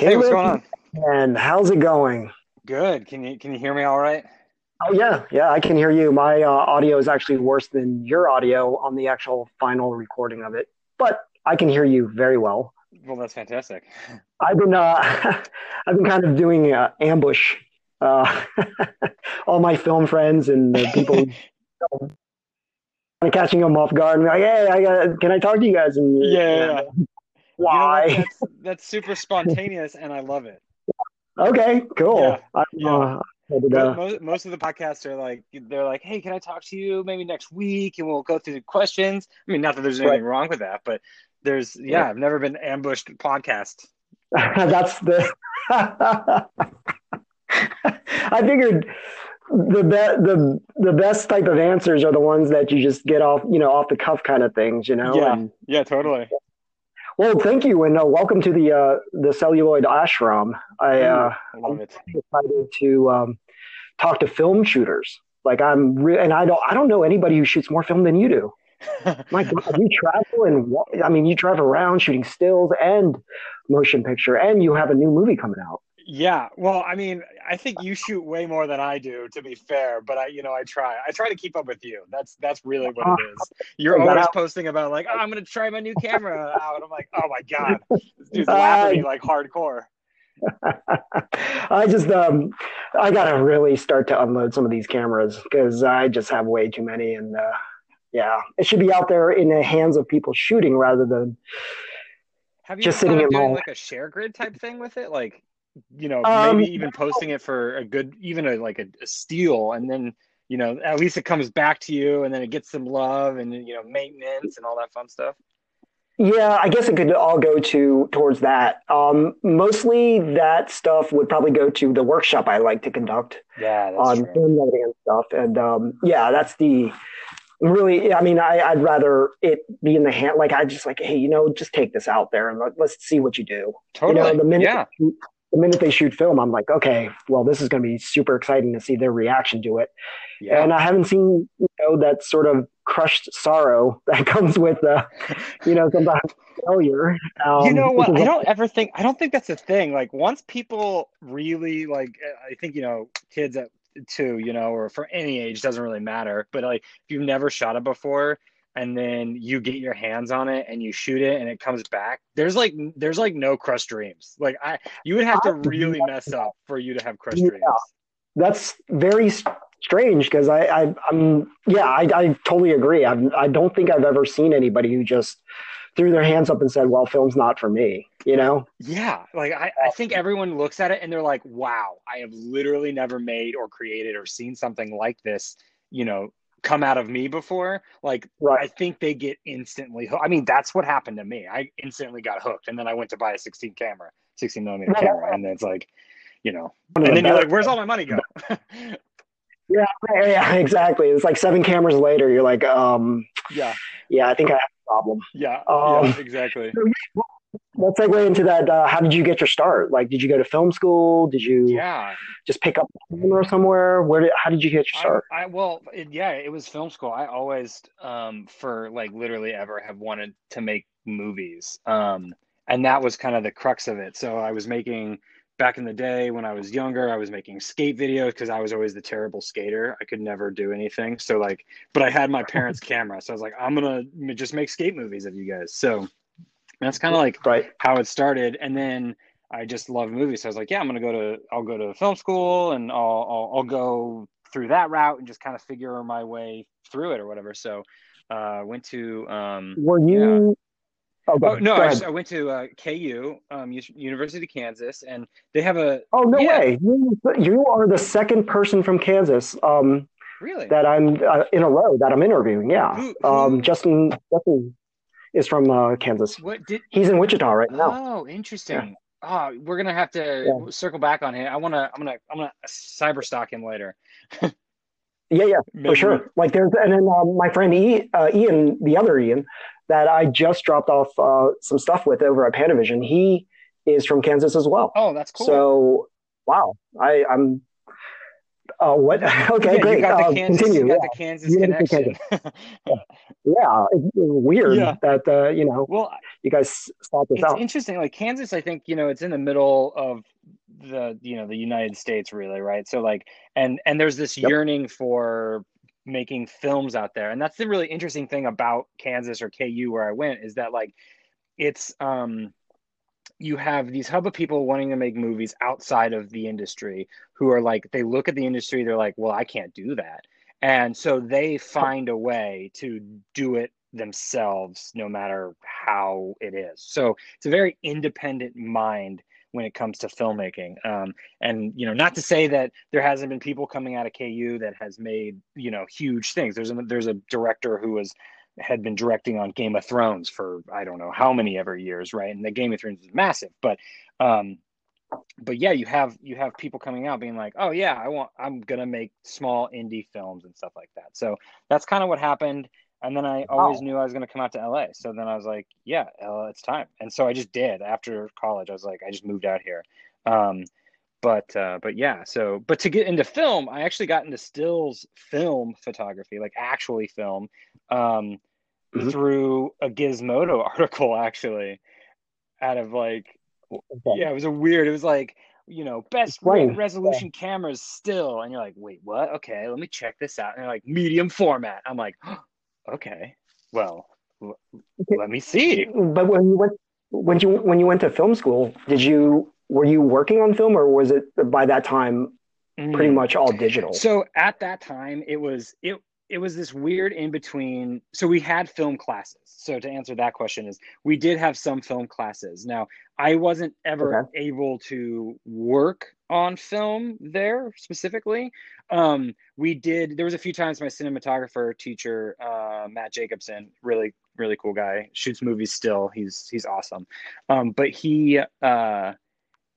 Hey, what's going on? And how's it going? Good. Can you can you hear me all right? Oh yeah, yeah, I can hear you. My uh, audio is actually worse than your audio on the actual final recording of it, but I can hear you very well. Well, that's fantastic. I've been uh, I've been kind of doing uh, ambush. Uh, all my film friends and the people you know, catching them off guard and like, "Hey, I got, can I talk to you guys?" And Yeah. Why? You know that's, that's super spontaneous, and I love it. okay, cool. Yeah, I, yeah. uh, but, uh, Most, most of the podcasts are like they're like, "Hey, can I talk to you maybe next week?" And we'll go through the questions. I mean, not that there's anything wrong with that, but there's yeah, Yeah. I've never been ambushed podcast. That's the. I figured the be- the the best type of answers are the ones that you just get off, you know, off the cuff kind of things, you know. Yeah, And, yeah, totally. Well, thank you, and uh, welcome to the uh, the celluloid ashram. I uh, I love it. excited to um, talk to film shooters. Like I'm, re- and I don't, I don't know anybody who shoots more film than you do. My God, you travel and I mean, you drive around shooting stills and motion picture, and you have a new movie coming out. Yeah, well, I mean, I think you shoot way more than I do, to be fair. But I, you know, I try. I try to keep up with you. That's that's really what it is. You're always posting about like, oh, I'm gonna try my new camera out. I'm like, oh my god, this dude's laughing at me like hardcore. I just, um, I gotta really start to unload some of these cameras because I just have way too many, and uh, yeah, it should be out there in the hands of people shooting rather than Have you Just sitting at home. like a ShareGrid type thing with it? Like, you know, Um, maybe even posting it for a good, even a like a, a steal, and then you know, at least it comes back to you, and then it gets some love, and you know, maintenance and all that fun stuff. Yeah, I guess it could all go to towards that. Um, mostly that stuff would probably go to the workshop I like to conduct Yeah, that's on true. film editing and stuff. And um, yeah, that's the really. I mean, I, I'd rather it be in the hand. Like I just like, hey, you know, just take this out there and let, let's see what you do. Totally. You know, the minute yeah. The minute they shoot film, I'm like, okay, well, this is going to be super exciting to see their reaction to it. Yeah. And I haven't seen you know that sort of crushed sorrow that comes with uh, you know sometimes failure. Um, you know what? I don't ever think I don't think that's a thing. Like once people really like I think, you know, kids at two, you know, or for any age doesn't really matter. But like if you've never shot it before and then you get your hands on it and you shoot it and it comes back, there's like there's like no crushed dreams. Like I you would have to really mess up for you to have crushed Yeah. dreams. that's very strange because I, I I'm yeah I, I totally agree. I I don't think I've ever seen anybody who just threw their hands up and said, "Well, film's not for me." You know? Yeah, like I, I think everyone looks at it and they're like, wow, I have literally never made or created or seen something like this, you know, come out of me before. Like, I think they get instantly hooked. I mean, that's what happened to me. I instantly got hooked. And then I went to buy a 16 camera, 16 millimeter Right. camera. And then it's like, you know, and then you're like, where's all my money go? yeah, yeah, exactly. It's like seven cameras later, you're like, um, yeah, yeah, I think I have a problem. yeah, Um, yeah, exactly. Let's segue into that. Uh, how did you get your start? Like, did you go to film school? Did you Yeah. just pick up a camera somewhere? Where did? How did you get your start? I, I well, it, yeah, it was film school. I always, um, for like literally ever, have wanted to make movies, um, and that was kind of the crux of it. So I was making back in the day when I was younger, I was making skate videos because I was always the terrible skater. I could never do anything. So like, but I had my parents' camera, so I was like, I'm gonna just make skate movies of you guys. So that's kind of like Right. how it started and then i just love movies so i was like yeah i'm gonna go to i'll go to film school and i'll i'll, I'll go through that route and just kind of figure my way through it or whatever so uh went to um Were you? Oh, go- oh no I, just, I went to uh, ku um university of kansas and they have a Oh no Yeah. way! You, you are the second person from Kansas um, really that I'm uh, in a row that I'm interviewing. Yeah, Who- who- Um, Justin Justin is from uh, Kansas. what did He's in Wichita right now. oh interesting oh we're gonna have to Yeah. circle back on him i want to i'm gonna i'm gonna cyber stalk him later Yeah, yeah, Maybe- for sure. Like there's and then um, my friend e, uh, Ian, the other Ian, that I just dropped off uh, some stuff with over at Panavision. He is from Kansas as well. oh that's cool So wow, I, I'm Oh, what? Okay, Yeah, great. you got the Uh, Kansas, continue. you got Yeah, the Kansas connection. yeah. It's it's weird Yeah. that uh, you know Well, you guys thought this it's out. interesting. Like Kansas, I think, you know, it's in the middle of the, you know, the United States really, right? So like and and there's this Yep. yearning for making films out there. And that's the really interesting thing about Kansas or KU where I went is that like it's um you have these hub of people wanting to make movies outside of the industry who are like they look at the industry they're like well i can't do that. And so they find a way to do it themselves no matter how it is. So it's a very independent mind when it comes to filmmaking. Um, and you know not to say that there hasn't been people coming out of ku that has made you know huge things. There's a there's a director who was had been directing on Game of Thrones for I don't know how many ever years, right? And the Game of Thrones is massive, but um, but yeah, you have you have people coming out being like, oh yeah, I want I'm gonna make small indie films and stuff like that. So that's kind of what happened. And then I always Wow. knew I was gonna come out to LA. So then I was like, yeah, it's time. And so I just did after college. I was like, I just moved out here. Um, but uh, but yeah, so but to get into film, I actually got into stills film photography, like actually film. Um, Mhm. through a Gizmodo article actually out of like Okay. yeah it was a weird it was like you know best resolution cameras still and you're like wait what okay let me check this out and they're like medium format I'm like okay well l- let me see But when you went when you when you went to film school, did you were you working on film or was it by that time pretty Mm. much all digital? So at that time, it was it it was this weird in between. So we had film classes. So to answer that question is we did have some film classes. Now I wasn't ever Okay. able to work on film there specifically. Um, we did. There was a few times my cinematographer teacher uh, Matt Jacobson, really really cool guy, shoots movies still. He's he's awesome. Um, but he. Uh,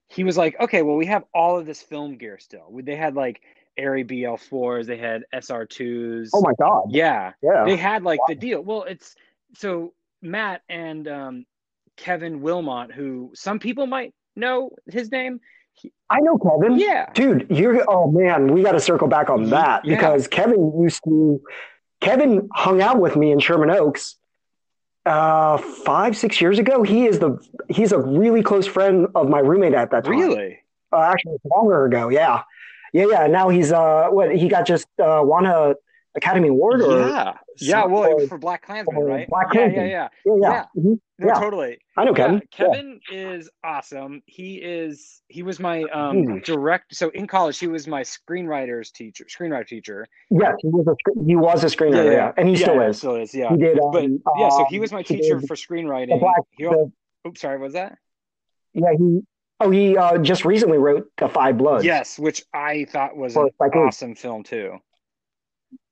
he was like, okay, well, we have all of this film gear still. They had like Arri BL4s, they had SR2s. Oh my God. Yeah, Yeah. they had like the deal. Well, it's so Matt and um, Kevin Willmott, who some people might know his name. I know Kevin. Yeah, Dude, you're oh man, we got to circle back on that yeah. because Kevin used to Kevin hung out with me in Sherman Oaks uh five, six years ago. He is the he's a really close friend of my roommate at that time. really. Uh, actually longer ago, yeah. Yeah, yeah. Now he's uh what he got just uh won a Academy Award or Yeah, yeah. Well, or- for Black Klansman, right? Black yeah, yeah, Klansman. yeah. yeah, yeah. Yeah. Mhm. No, Yeah. totally. I know Kevin. Yeah, Kevin is awesome. He is he was my um Hmm. direct so in college he was my screenwriter's teacher, screenwriter teacher. Yeah, yes, he was a he was a screenwriter, yeah, and he yeah, still yeah, is. Still is, yeah. He did. Um, But yeah, so he um, was my teacher for screenwriting. black. He, The, oops, sorry, was that? yeah, he. Oh, he uh, just recently wrote the Five Bloods. Yes, which I thought was For an awesome film too.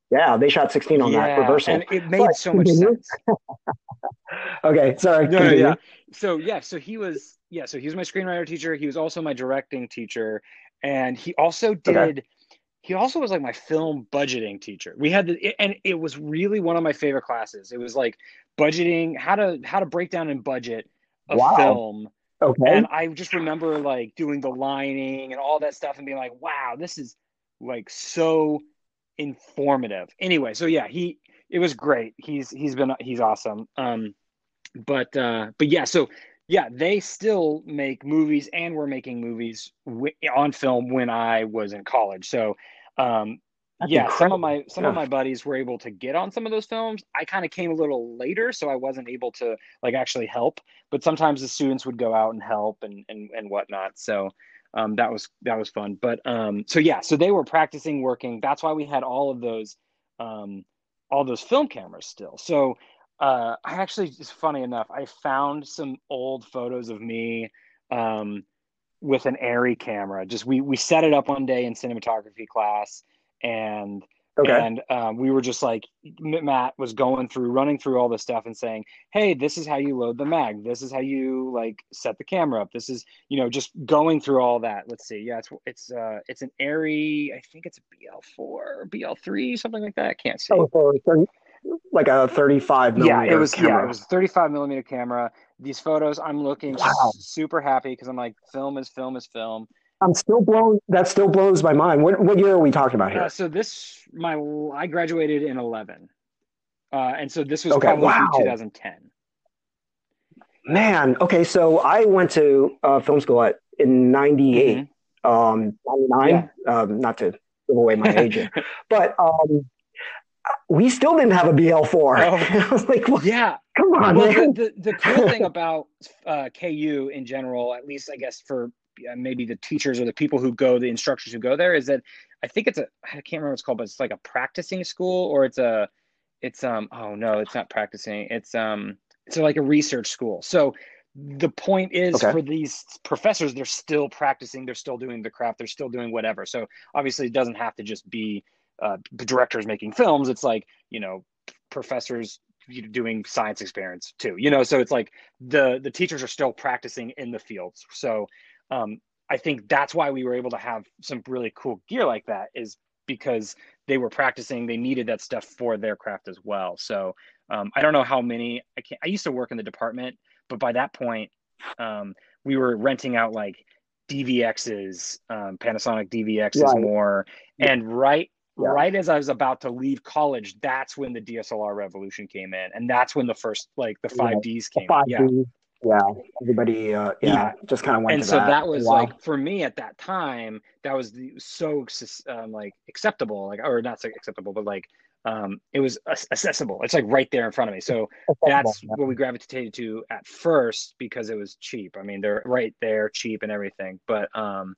Yeah, they shot 16 on that reversal. and it made But so much sense. Okay, sorry. No, no, yeah. So yeah, so he was yeah, so he was my screenwriter teacher. He was also my directing teacher, and he also did. Okay. He also was like my film budgeting teacher. We had the and it was really one of my favorite classes. It was like budgeting, how to how to break down and budget a Wow. film. Okay. And I just remember like doing the lining and all that stuff and being like, wow, this is like so informative. Anyway, so yeah, he it was great. He's he's been he's awesome. Um but uh but yeah, so yeah, they still make movies and were making movies w- on film when I was in college. So um That's yeah, some of my some of my buddies were able to get on some of those films. I kind of came a little later, so I wasn't able to like actually help. But sometimes the students would go out and help and and, and whatnot. So um, that was that was fun. But um, so yeah, so they were practicing working. That's why we had all of those um, all those film cameras still. So uh, I actually, just funny enough, I found some old photos of me um, with an Arri camera. Just we we set it up one day in cinematography class, and Okay. and um, we were just like Matt was going through, running through all this stuff and saying, "Hey, this is how you load the mag. This is how you like set the camera up. This is you know just going through all that. Let's see, yeah, it's it's uh it's an Arri. I think it's a BL four, BL three, something like that. I can't see. Oh, so 30, like a 35 yeah, it was camera. yeah, it was a 35 millimeter camera. These photos, I'm looking Wow. super happy because I'm like, film is film is film, I'm still blown. That still blows my mind. What what year are we talking about here? Uh, so this my I graduated in eleven, uh, and so this was Okay, probably wow. 2010. Man, okay, so I went to uh, film school at in '98, um, '99. Um, not to give away my age, but um, we still didn't have a BL4. Oh. I was like, well, Yeah, come on, well, man. the, the, the cool thing about uh, KU in general, at least I guess for maybe the teachers or the people who go, the instructors who go there, is that I think it's a I can't remember what it's called, but it's like a practicing school or it's a it's um oh no, it's not practicing. It's um it's like a research school. So the point is Okay. for these professors, they're still practicing, they're still doing the craft, they're still doing whatever. So obviously, it doesn't have to just be uh, directors making films. It's like you know professors doing science experiments too you know so it's like the the teachers are still practicing in the fields so um, i think that's why we were able to have some really cool gear like that is because they were practicing they needed that stuff for their craft as well so um, i don't know how many i can't i used to work in the department but by that point um, we were renting out like dvx's um, panasonic dvx's Right. more and right Yeah. right as I was about to leave college, that's when the DSLR revolution came in, and that's when the first like the Yeah. five Ds came. Five in. Yeah, everybody. Uh, yeah, just kind of went and to so that. that, was Wow. like for me at that time, that was the, so um, like acceptable, like or not so acceptable, but like um, it was accessible. It's like right there in front of me. So that's what we gravitated to at first because it was cheap. I mean, they're right there, cheap and everything. But um,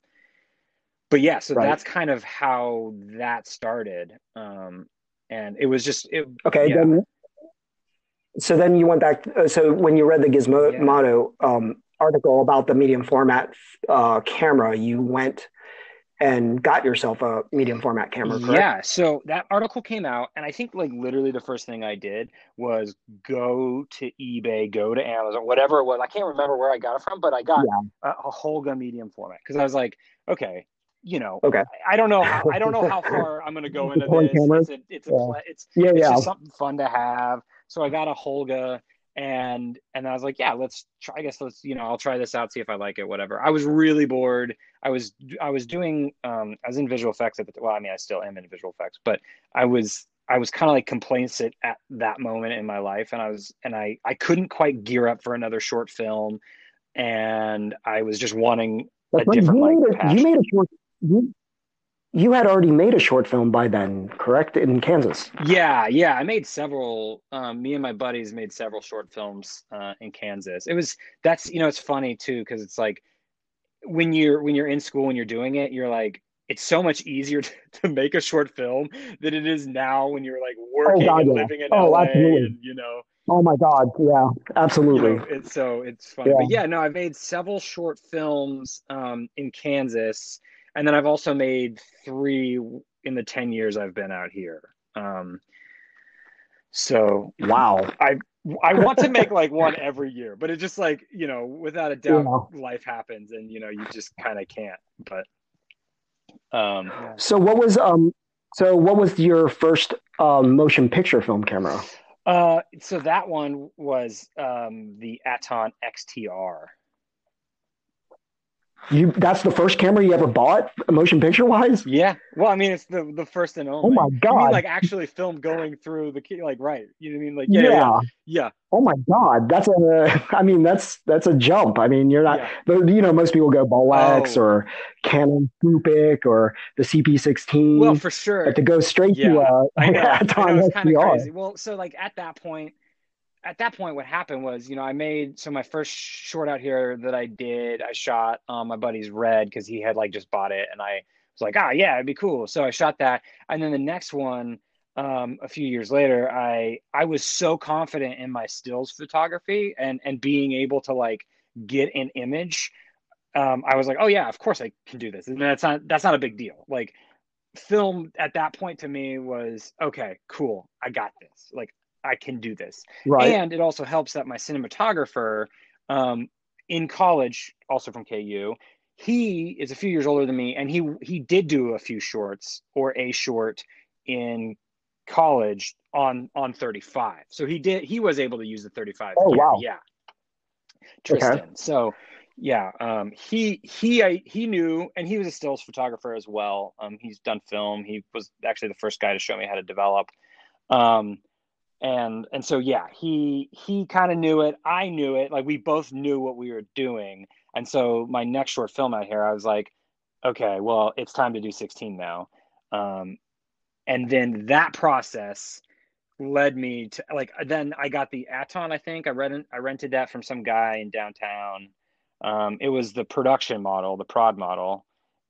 but yeah, so Right. that's kind of how that started. Um, and it was just it, Okay, yeah. then. So then you went back. Uh, so when you read the Yeah. Gizmodo um, article about the medium format uh, camera, you went and got yourself a medium format camera, correct? Yeah, so that article came out, and I think like literally the first thing I did was go to eBay, go to Amazon, whatever it was. I can't remember where I got it from, but I got a, a Holga medium format because I was like, okay, you know, Okay. I, I don't know how I don't know how far I'm gonna go into this. cameras? It's a, it's a Yeah. it's Yeah, it's yeah. just something fun to have. So I got a Holga and and I was like, yeah, let's try I guess let's, you know, I'll try this out, see if I like it, whatever. I was really bored. I was I was doing um I was in visual effects at the well, I mean I still am in visual effects, but I was I was kind of like complacent at that moment in my life and I was and I I couldn't quite gear up for another short film and I was just wanting a different you, like made a, you made a short. You, you had already made a short film by then, correct? In Kansas. Yeah, yeah. I made several. Um, me and my buddies made several short films uh, in Kansas. It was that's you know it's funny too because it's like when you're when you're in school and you're doing it, you're like it's so much easier to, to make a short film than it is now when you're like working God, and yeah. living in Oh, LA absolutely. and you know Oh my God! Yeah, you absolutely. know, it's so it's funny. Yeah. But yeah, no, I've made several short films um, in Kansas, and then I've also made three in the ten years I've been out here. Um, so Wow. I I want to make like one every year, but it's just like you know, without a doubt, Yeah. life happens, and you know, you just kind of can't. But um, So what was um? So what was your first um, motion picture film camera? uh, so that one was um, the Aaton XTR. You that's the first camera you ever bought, motion picture wise. Yeah, well, I mean, it's the the first and only. Oh my You mean God! like actually film going through the key, like right? You know what I mean? Like yeah, yeah, yeah. yeah, Oh my God! That's a. I mean, that's that's a jump. I mean, you're not. yeah. But you know, most people go Bolex Oh. or Canon Scoopic or the CP16. Well, for sure. but to go straight to Yeah, uh, I know. I know it's kind of crazy. Well, so like at that point, at that point, what happened was, you know, I made so my first short out here that I did, I shot um, my buddy's Red because he had like just bought it, and I was like, ah, yeah, it'd be cool. So I shot that, and then the next one, um, a few years later, I I was so confident in my stills photography and and being able to like get an image. Um, I was like, oh yeah, of course I can do this, and that's not that's not a big deal. Like film at that point to me was okay, cool, I got this. Like I can do this. Right. And it also helps that my cinematographer um, in college, also from KU, he is a few years older than me, and he he did do a few shorts or a short in college on on 35. So he did he was able to use the 35. Oh, wow. Yeah. Tristan. So yeah, um, he he I, he knew, and he was a stills photographer as well. Um, he's done film. He was actually the first guy to show me how to develop. Um, and and so yeah, he he kind of knew it. I knew it. Like we both knew what we were doing. And so my next short film out here, I was like, okay, well, it's time to do 16 now. Um, and then that process led me to like then I got the Aaton. I think I read I rented that from some guy in downtown. Um, it was the production model, the prod model,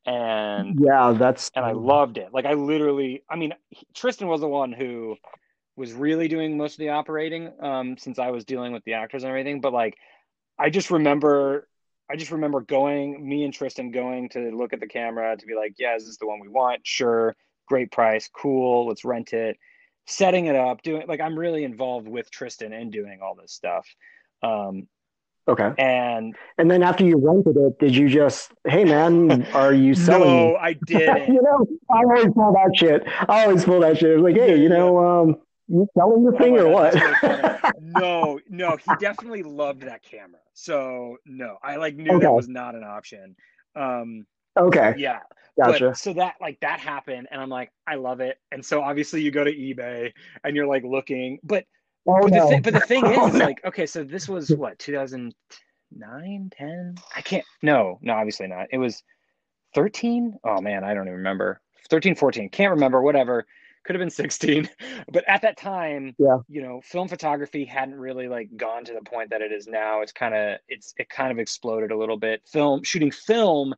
and yeah, that's and I loved it. Like I literally, I mean, Tristan was the one who was really doing most of the operating um, since I was dealing with the actors and everything. But like, I just remember, I just remember going, me and Tristan going to look at the camera to be like, yeah, is this the one we want? Sure, great price, cool, let's rent it. Setting it up, doing like I'm really involved with Tristan and doing all this stuff. Um, Okay. And and then after you rented it, did you just, hey man, are you selling? no, I didn't. you know, I always pull that shit. I always pull that shit. It's like, hey, you know, um, you selling the thing Oh, or what? really no, no, he definitely loved that camera. So no, I like knew Okay. that was not an option. Um, okay, yeah, gotcha. But, so that like that happened, and I'm like, I love it. And so obviously you go to eBay and you're like looking, but oh but, no. the, but the thing Oh, is, no. like, okay, so this was what 2009, 10? I can't. No, no, obviously not. It was 13. Oh man, I don't even remember. 13, 14. Can't remember. Whatever. Could have been 16. But at that time, Yeah. you know, film photography hadn't really like gone to the point that it is now. It's kind of it's it kind of exploded a little bit. Film shooting film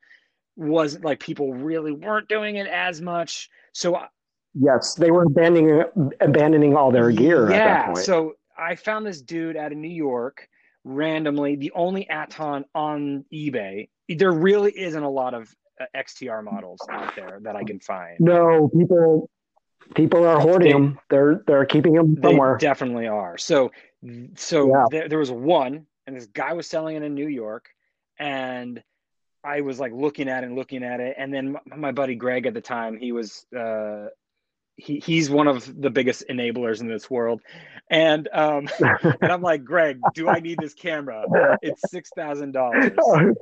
wasn't like people really weren't doing it as much. So yes, they were abandoning abandoning all their gear yeah, at that point. so I found this dude out of New York randomly, the only Aaton on eBay. There really isn't a lot of uh, XTR models out there that I can find. no, people people are hoarding They- them. They're they're keeping them somewhere. They definitely are. So, so Yeah. there, there was one, and this guy was selling it in New York, and I was like looking at it and looking at it, and then my, my buddy Greg at the time, he was uh, he he's one of the biggest enablers in this world, and um, and I'm like, Greg, do I need this camera? It's six thousand dollars,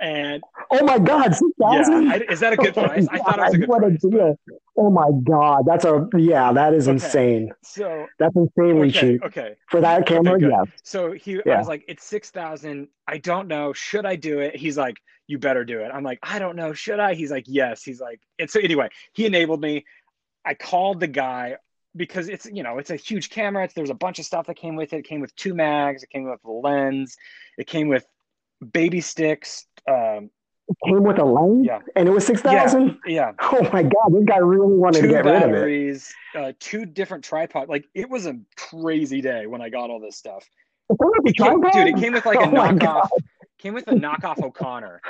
and oh my God, six thousand! yeah, I, is that a good oh price? I thought it was a good what price. but- deal. Oh my God, that's a yeah, that is Okay. insane. So That's insanely okay, cheap okay. for that camera. good. yes. So he, I was like, it's six thousand. I don't know. Should I do it? He's like, you better do it. I'm like, I don't know. Should I? He's like, yes. He's like, and so anyway, he enabled me. I called the guy because it's you know it's a huge camera. It's, there's a bunch of stuff that came with it. It came with two mags. It came with the lens. It came with baby sticks. Um, It came with a lens, Yeah. and it was six thousand. yeah, Oh my God, this guy really wanted two to get rid of it. batteries, uh, two different tripods. Like it was a crazy day when I got all this stuff. It came with a It came, tripod? dude, it came with like a Oh knockoff. Came with a knockoff O'Connor.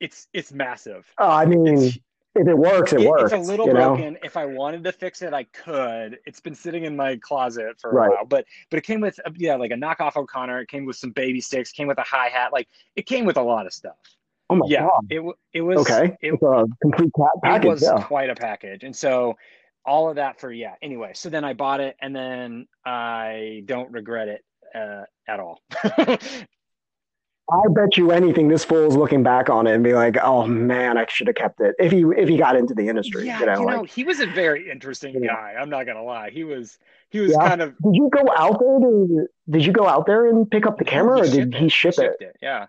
It's it's massive. Oh, I mean, It's, if it works, it, it- works. it's a little you know? broken. If I wanted to fix it, I could. It's been sitting in my closet for a Right. while, but but it came with uh, yeah, like a knockoff O'Connor. It came with some baby sticks. Came with a hi hat. Like it came with a lot of stuff. Oh my yeah, God. it it was Okay. It, it's a complete pa- it was yeah. quite a package, and so all of that for yeah. Anyway, so then I bought it, and then I don't regret it uh, at all. I bet you anything this fool's looking back on it and be like, "Oh man, I should have kept it." If he if he got into the industry, yeah, you know, like, he was a very interesting Yeah. guy. I'm not gonna lie. He was he was Yeah. kind of did you go out there to did you go out there and pick up the camera, or did he ship it? it. Yeah.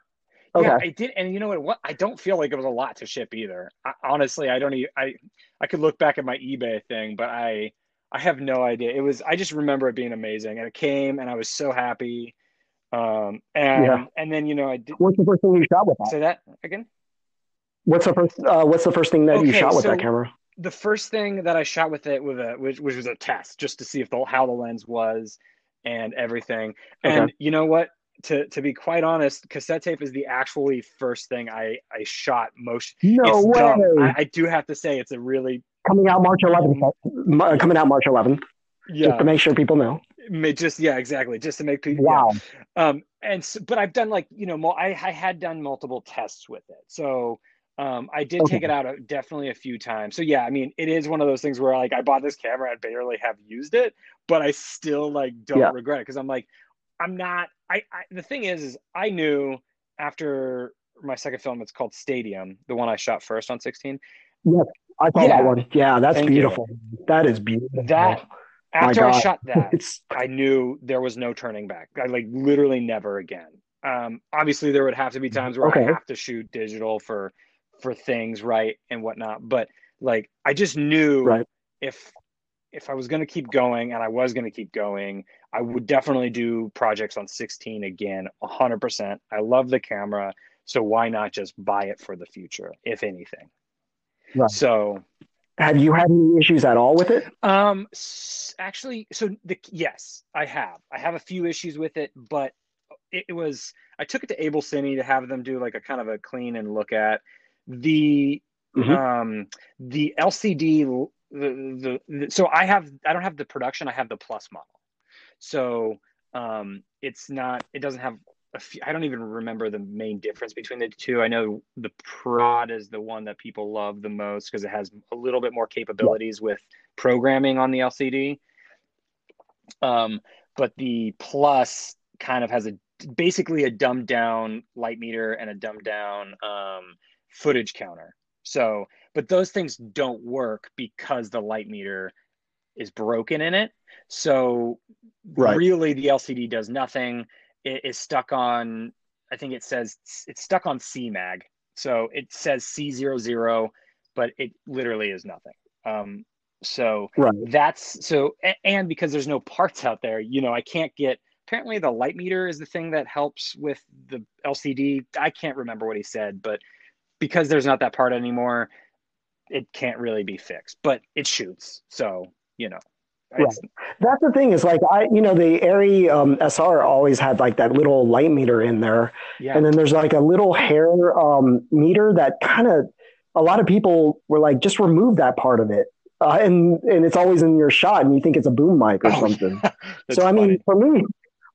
Okay. Yeah, I did, and you know what? What I don't feel like it was a lot to ship either. I, honestly, I don't. I I could look back at my eBay thing, but I I have no idea. It was. I just remember it being amazing, and it came, and I was so happy. Um, and Yeah. and then you know I did What's the first thing you shot with that? say that again. What's the first uh, What's the first thing that you shot with so- that camera? The first thing that I shot with it with a which, which was a test just to see if the how the lens was and everything. And Okay. you know what? To to be quite honest, cassette tape is the actually first thing I I shot most No way! I, I do have to say it's a really coming out March 11th. uh, Coming out March 11th. Just yeah to make sure people know. Just yeah exactly just to make people Wow. yeah. um and so, but I've done like you know I I had done multiple tests with it so um I did Okay. take it out a, definitely a few times so yeah I mean it is one of those things where like I bought this camera and barely have used it but I still like don't Yeah. regret it because I'm like I'm not I, I the thing is is I knew after my second film, it's called Stadium, the one I shot first on 16. Yes, I saw Yeah. that one. Yeah, that's Thank you. beautiful. That is beautiful. That after I shot that, I knew there was no turning back. I like literally never again. Um, obviously, there would have to be times where Okay. I have to shoot digital for for things, right, and whatnot. But like, I just knew Right. if if I was going to keep going, and I was going to keep going, I would definitely do projects on 16 again, 100%. I love the camera, so why not just buy it for the future, if anything? Right. So have you had any issues at all with it? um, actually, so the yes, I have. I have a few issues with it, but it, it was I took it to AbelCine to have them do like a kind of a clean and look at the Mhm. um the LCD. The, the the so I have I don't have the production. I have the plus model. So um, it's not. It doesn't have. A few, I don't even remember the main difference between the two. I know the Prod is the one that people love the most because it has a little bit more capabilities with programming on the LCD. Um, but the Plus kind of has a basically a dumbed down light meter and a dumbed down um, footage counter. So, but those things don't work because the light meter is broken in it. So, Right. really, the LCD does nothing. It is stuck on, I think it says it's stuck on CMAG. So it says C00, but it literally is nothing. Um, so Right. that's so, and because there's no parts out there, you know, I can't get. Apparently, the light meter is the thing that helps with the LCD. I can't remember what he said, but because there's not that part anymore, it can't really be fixed. But it shoots, so you know, it's, That's the thing is like I, you know, the Arri um, SR always had like that little light meter in there, yeah, and then there's like a little hair um, meter that kind of a lot of people were like, just remove that part of it, uh, and and it's always in your shot, and you think it's a boom mic or Oh, something. So I mean, funny. for me,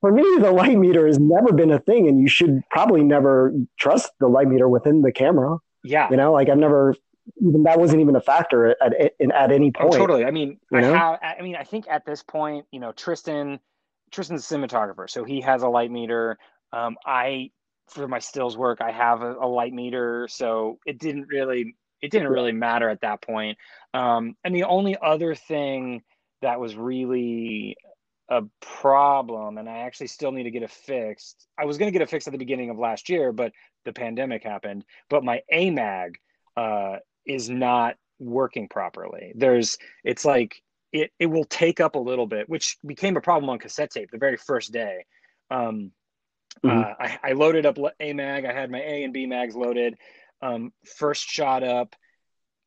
for me, the light meter has never been a thing, and you should probably never trust the light meter within the camera. yeah, You know, like I've never even that wasn't even a factor at at, at any Oh, point. totally. I mean, You I know? I mean, I think at this point, you know, Tristan, Tristan's a cinematographer, so he has a light meter. Um, I, for my stills work, I have a, a light meter, so it didn't really, it didn't really matter at that point. Um, and the only other thing that was really a problem, and I actually still need to get it fixed. I was going to get it fixed at the beginning of last year, but the pandemic happened. But my AMAG uh, is not working properly. There's, it's like it it will take up a little bit, which became a problem on cassette tape the very first day. Um, Mhm. uh, I, I loaded up A mag. I had my A and B mags loaded. Um, first shot up,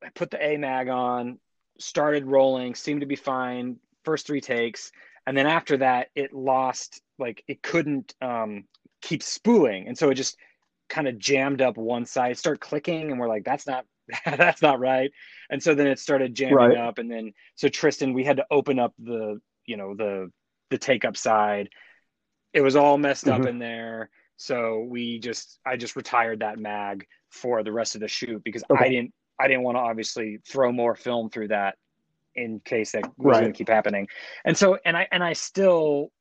I put the A mag on, started rolling, seemed to be fine. First three takes, and then after that, it lost like it couldn't um, keep spooling, and so it just kind of jammed up one side. start clicking, and we're like, "That's not that's not right." And so then it started jamming Right. up, and then so Tristan, we had to open up the you know the the take up side. It was all messed up Mhm. in there, so we just I just retired that mag for the rest of the shoot because Okay. I didn't I didn't want to obviously throw more film through that in case that was Right. going to keep happening. And so and I and I still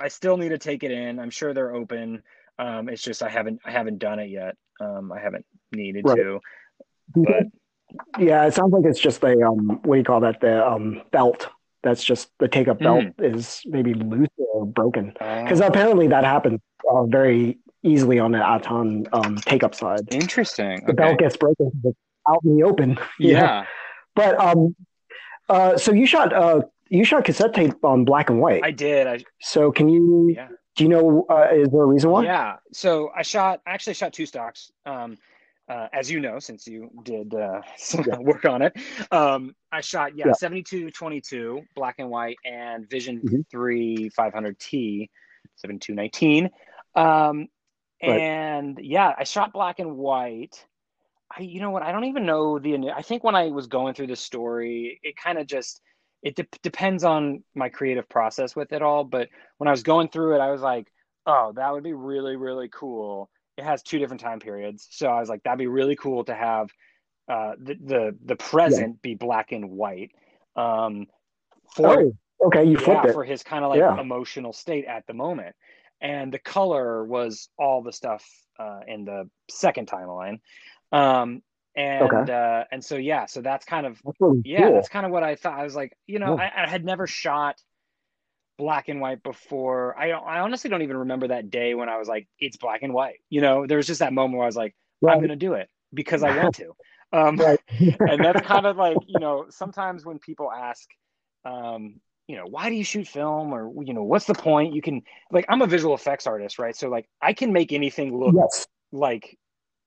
I still need to take it in. I'm sure they're open. Um, it's just I haven't I haven't done it yet. Um, I haven't needed Right. to. But yeah, it sounds like it's just the um, what do you call that? The um, belt. That's just the take up belt is maybe loose or broken because uh, apparently that happens uh, very easily on the Aaton um, take up side. interesting. The Okay. belt gets broken, out in the open. know? Yeah, But um, uh, so you shot uh, you shot cassette tape on black and white. I did. I so can you yeah. do you know uh, is there a reason why? Yeah. So I shot, I actually shot two stocks. Um, uh, as you know, since you did uh, Yeah. work on it, um, I shot yeah, Yeah. 72 22 black and white and Vision Mhm. 3 500T 7219. Um, Right. and yeah, I shot black and white. I, you know what? I don't even know the. I think when I was going through the story, it kind of just it de- depends on my creative process with it all. But when I was going through it, I was like, oh, that would be really really cool. It has two different time periods, so I was like, that'd be really cool to have uh, the the the present be black and white. Um, for Oh, okay, you flipped yeah, it. for his kind of like Yeah. emotional state at the moment. and the color was all the stuff uh, in the second timeline. Um, and Okay. uh, and so yeah, so that's kind of That's really yeah, cool. that's kind of what I thought. I was like, you know, Yeah. I, I had never shot black and white before. I I honestly don't even remember that day when I was like, it's black and white. You know, there was just that moment where I was like, I'm gonna do it because I want to. Um, Right. and that's kind of like you know sometimes when people ask um you know why do you shoot film or you know what's the point you can like i'm a visual effects artist right so like i can make anything look yes. like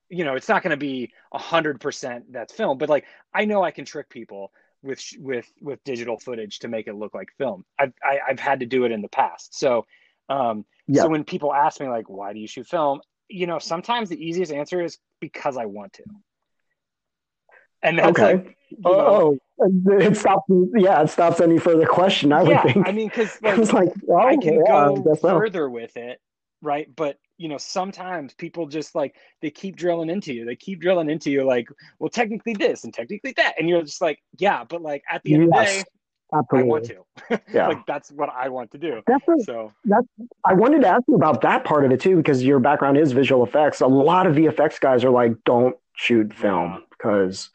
you know it's not going to be a hundred percent that's film but like i know i can trick people with with with digital footage to make it look like film i've I, i've had to do it in the past so um Yeah. so when people ask me like why do you shoot film you know sometimes the easiest answer is because i want to and that's Okay. like you know, Oh, oh, it stops. Yeah, it stops any further question. I would yeah, think. I mean, because I like was like, well, I can yeah, I go further with it, right? But you know, sometimes people just like they keep drilling into you. They keep drilling into you, like, well, technically this and technically that, and you're just like, yeah, but like at the end of the Yes, day, I want to. Yeah. like that's what I want to do. That's a, So that's I wanted to ask you about that part of it too, because your background is visual effects. A lot of VFX guys are like, don't shoot film because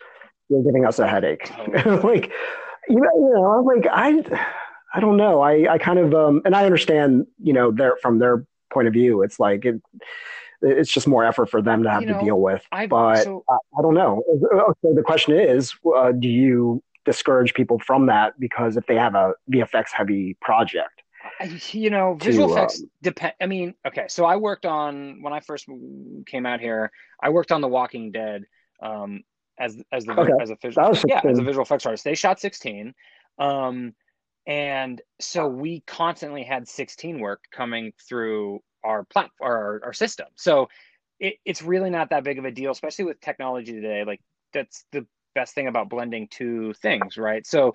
you're giving us a headache. Totally. like, you know, you know, I'm like, I, I don't know. I, I kind of, um, and I understand, you know, their from their point of view, it's like it, it's just more effort for them to have You to deal with. I've But so I, I don't know. So the question is, uh, do you discourage people from that because if they have a VFX heavy project? You know, visual To, effects depend. I mean, okay, so I worked on when I first came out here. I worked on The Walking Dead um, as as the Okay. as a visual yeah as a visual effects artist. They shot sixteen, um, and so we constantly had sixteen work coming through our platform our, our system. So it, it's really not that big of a deal, especially with technology today. Like that's the best thing about blending two things, right? So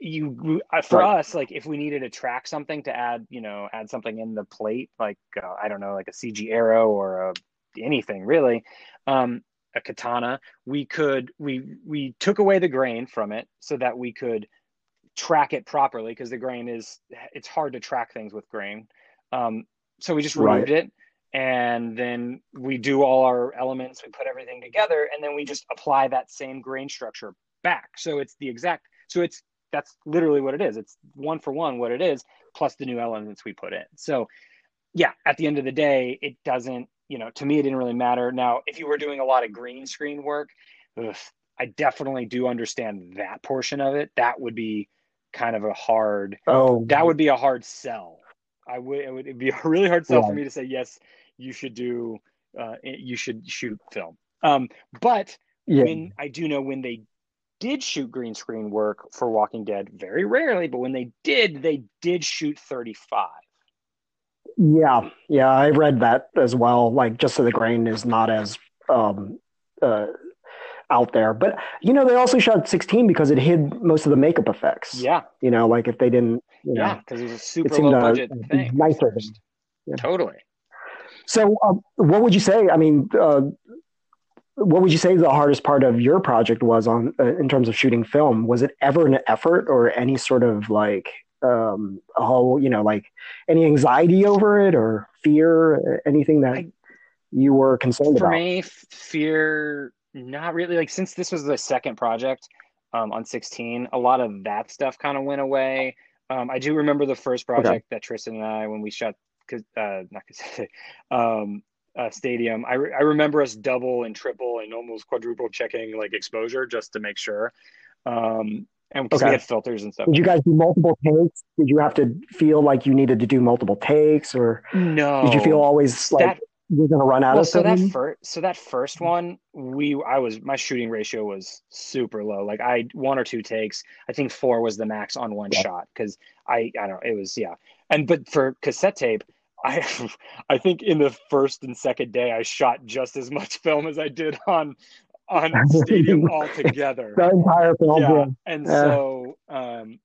you uh, for Right. us like if we needed to track something to add you know add something in the plate like uh, i don't know like a cg arrow or a, anything really um a katana we could we we took away the grain from it so that we could track it properly because the grain is it's hard to track things with grain. Um so we just Right. removed it and then we do all our elements we put everything together and then we just apply that same grain structure back. So it's the exact so it's that's literally what it is. It's one for one what it is plus the new elements we put in. So yeah at the end of the day it doesn't you know to me it didn't really matter. Now if you were doing a lot of green screen work ugh, i definitely do understand that portion of it. That would be kind of a hard Oh, that would be a hard sell i would it would it'd be a really hard sell for me to say yes you should do uh, you should shoot film um, but yeah. when I do know when they did shoot green screen work for Walking Dead, very rarely, but when they did, they did shoot 35. Yeah, yeah, I read that as well. Like, just so the grain is not as um, uh, out there. But you know, they also shot 16 because it hid most of the makeup effects. Yeah, You know, like if they didn't, you yeah, because it was a super seemed low budget be thing. nicer yeah. Totally. So, um, what would you say? I mean, uh, what would you say the hardest part of your project was on uh, in terms of shooting film? Was it ever an effort or any sort of like, um, oh, you know, like any anxiety over it or fear, uh, anything that I- you were concerned For about? me, fear, not really. Like, since this was the second project um, on 16, a lot of that stuff kind of went away. Um, I do remember the first project that Tristan and I, when we shot, uh, not um, uh, stadium. I, re- I remember us double and triple and almost quadruple checking like exposure just to make sure. Um, and because we had filters and stuff. Did you guys do multiple takes? Did you have to feel like you needed to do multiple takes, or No. did you feel always like that you're going to run out well, of so that first, so that first one, we, I was, my shooting ratio was super low. Like I, one or two takes, I think four was the max on one Yeah. shot. Cause I, I don't know, it was, yeah. And, but for cassette tape, I, I think in the first and second day, I shot just as much film as I did on, on stadium altogether. the entire film. yeah and Yeah. so um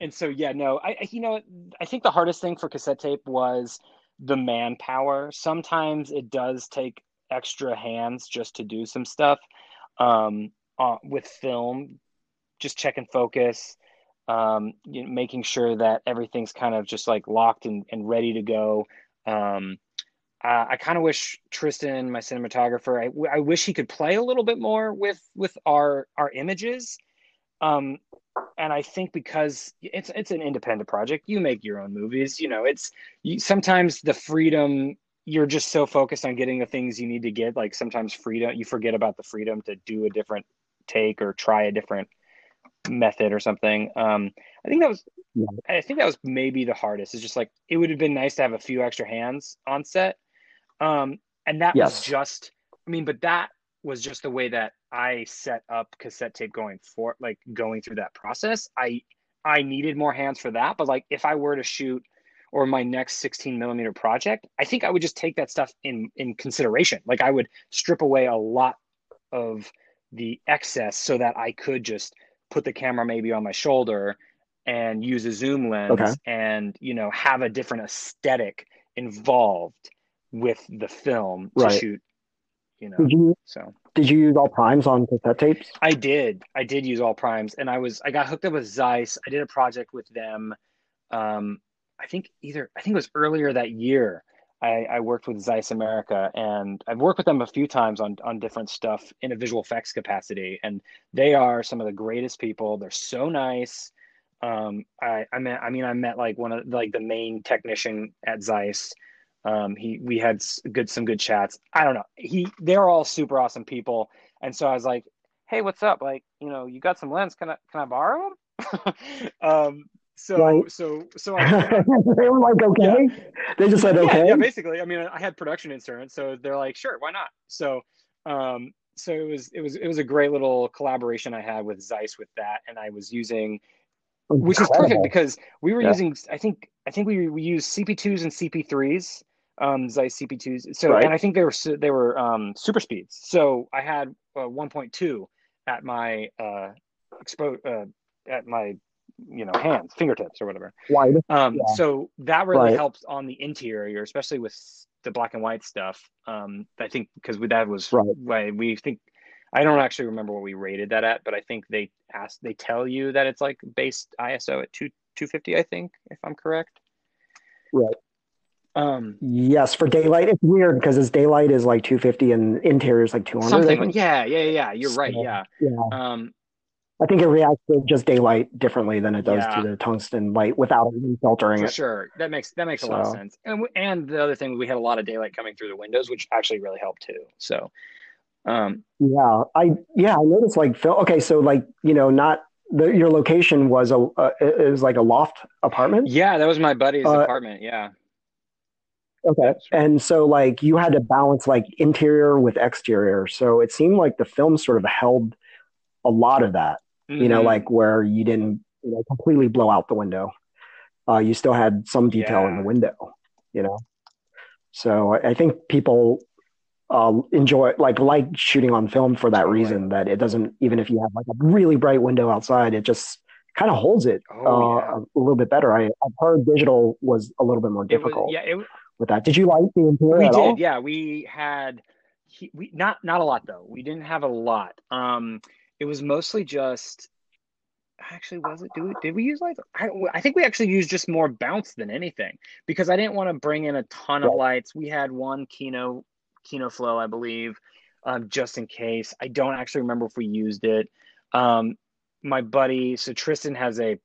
and so yeah no I you know i think the hardest thing for cassette tape was the manpower sometimes it does take extra hands just to do some stuff um uh, with film just checking focus um you know, making sure that everything's kind of just like locked and, and ready to go Um, uh, I kind of wish Tristan, my cinematographer, I, I wish he could play a little bit more with with our our images. Um, and I think because it's it's an independent project, you make your own movies. You know, it's you, sometimes the freedom you're just so focused on getting the things you need to get. Like sometimes freedom, you forget about the freedom to do a different take or try a different method or something. Um, I think that was, yeah. I think that was maybe the hardest. Is just like it would have been nice to have a few extra hands on set, um, and that yes. was just. I mean, but that was just the way that I set up cassette tape going for like going through that process. I I needed more hands for that, but like if I were to shoot or my next 16 millimeter project, I think I would just take that stuff in in consideration. Like I would strip away a lot of the excess so that I could just put the camera maybe on my shoulder and use a zoom lens okay. and you know have a different aesthetic involved with the film to right. shoot you know did you, so did you use all primes on cassette tapes i did i did use all primes and i was i got hooked up with zeiss i did a project with them um i think either i think it was earlier that year I, I, worked with Zeiss America, and I've worked with them a few times on on different stuff in a visual effects capacity. And they are some of the greatest people. They're so nice. Um, I I met I mean I met like one of like the main technician at Zeiss. Um, he we had good some good chats. I don't know. He they're all super awesome people, and so I was like, hey, what's up? Like you know, you got some lens? Can I can I borrow them? um, so so so I, they were like, okay. Yeah. They just said okay. Yeah, basically. I mean, I had production insurance, so they're like, sure, why not? So um, so it was it was it was a great little collaboration I had with Zeiss with that, and I was using, Incredible. which is perfect because we were yeah. using. I think I think we we used CP2s and CP3s, um, Zeiss CP2s. So right. and I think they were they were um, super speeds. So I had uh, 1.2 at my uh, expo uh, at my you know hands fingertips or whatever wide um yeah. so that really right. helps on the interior especially with the black and white stuff um i think because that was right why we think i don't actually remember what we rated that at but i think they ask they tell you that it's like base iso at 2 250 i think if i'm correct right um yes for daylight it's weird because his daylight is like 250 and interior is like 200 something yeah yeah yeah you're right yeah yeah um I think it reacts to just daylight differently than it does yeah. to the tungsten light without filtering For it. Sure, that makes that makes so. a lot of sense. And and the other thing, we had a lot of daylight coming through the windows, which actually really helped too. So, um, yeah, I yeah I noticed like Phil. Okay, so like you know, not the, your location was a uh, was like a loft apartment. Yeah, that was my buddy's uh, apartment. Yeah. Okay. And so like you had to balance like interior with exterior. So it seemed like the film sort of held a lot of that mm-hmm. you know, mm-hmm. like where you didn't you know, completely blow out the window. Uh, you still had some detail yeah. in the window, you know. So I, I think people uh, enjoy like like shooting on film for that reason that it doesn't even if you have like a really bright window outside, it just kind of holds it oh, uh, yeah. a little bit better. I, have heard digital was a little bit more difficult. It was, yeah, it, with that. Did you like the interior? We did. All? Yeah, we had. We not not a lot though. We didn't have a lot. Um, it was mostly just actually was it we, did we use lights I, I think we actually used just more bounce than anything because i didn't want to bring in a ton of lights we had one kino Kino Flo i believe um, just in case i don't actually remember if we used it um, my buddy so tristan has a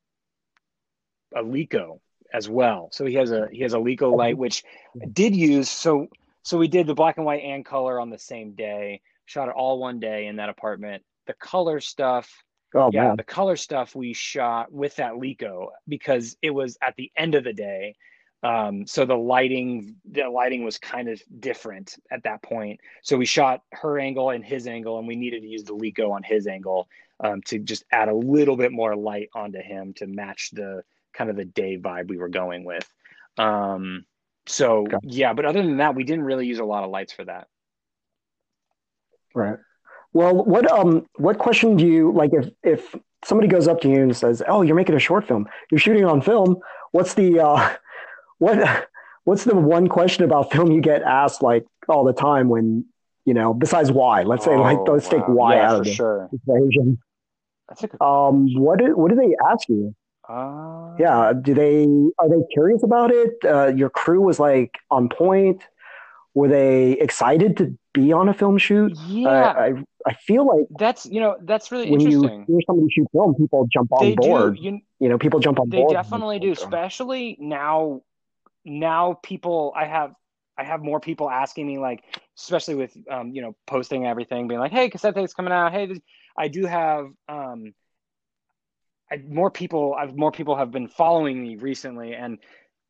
a Leko as well. So he has a he has a Leko light which I did use so so we did the black and white and color on the same day shot it all one day in that apartment. The color stuff oh, yeah man. the color stuff we shot with that Leko because it was at the end of the day. Um, so the lighting the lighting was kind of different at that point. So we shot her angle and his angle and we needed to use the Leko on his angle um, to just add a little bit more light onto him to match the kind of the day vibe we were going with um, so okay. yeah but other than that we didn't really use a lot of lights for that right well, what um what question do you like if if somebody goes up to you and says, "Oh, you're making a short film. You're shooting on film. What's the uh what what's the one question about film you get asked like all the time when, you know, besides why? Let's say oh, like let's wow. take why yeah, out of the sure. equation. That's a good um what do, what do they ask you? Uh, Yeah, do they are they curious about it? Uh, your crew was like on point. Were they excited to be on a film shoot? I yeah, I, I feel like that's you know that's really when you interesting. hear somebody shoot film, people jump on They do. board. You You know, people jump on they board. They definitely do, especially now now people I have I have more people asking me like especially with um you know posting everything being like hey cassette tape's coming out hey this, I do have um I, more people I've more people have been following me recently and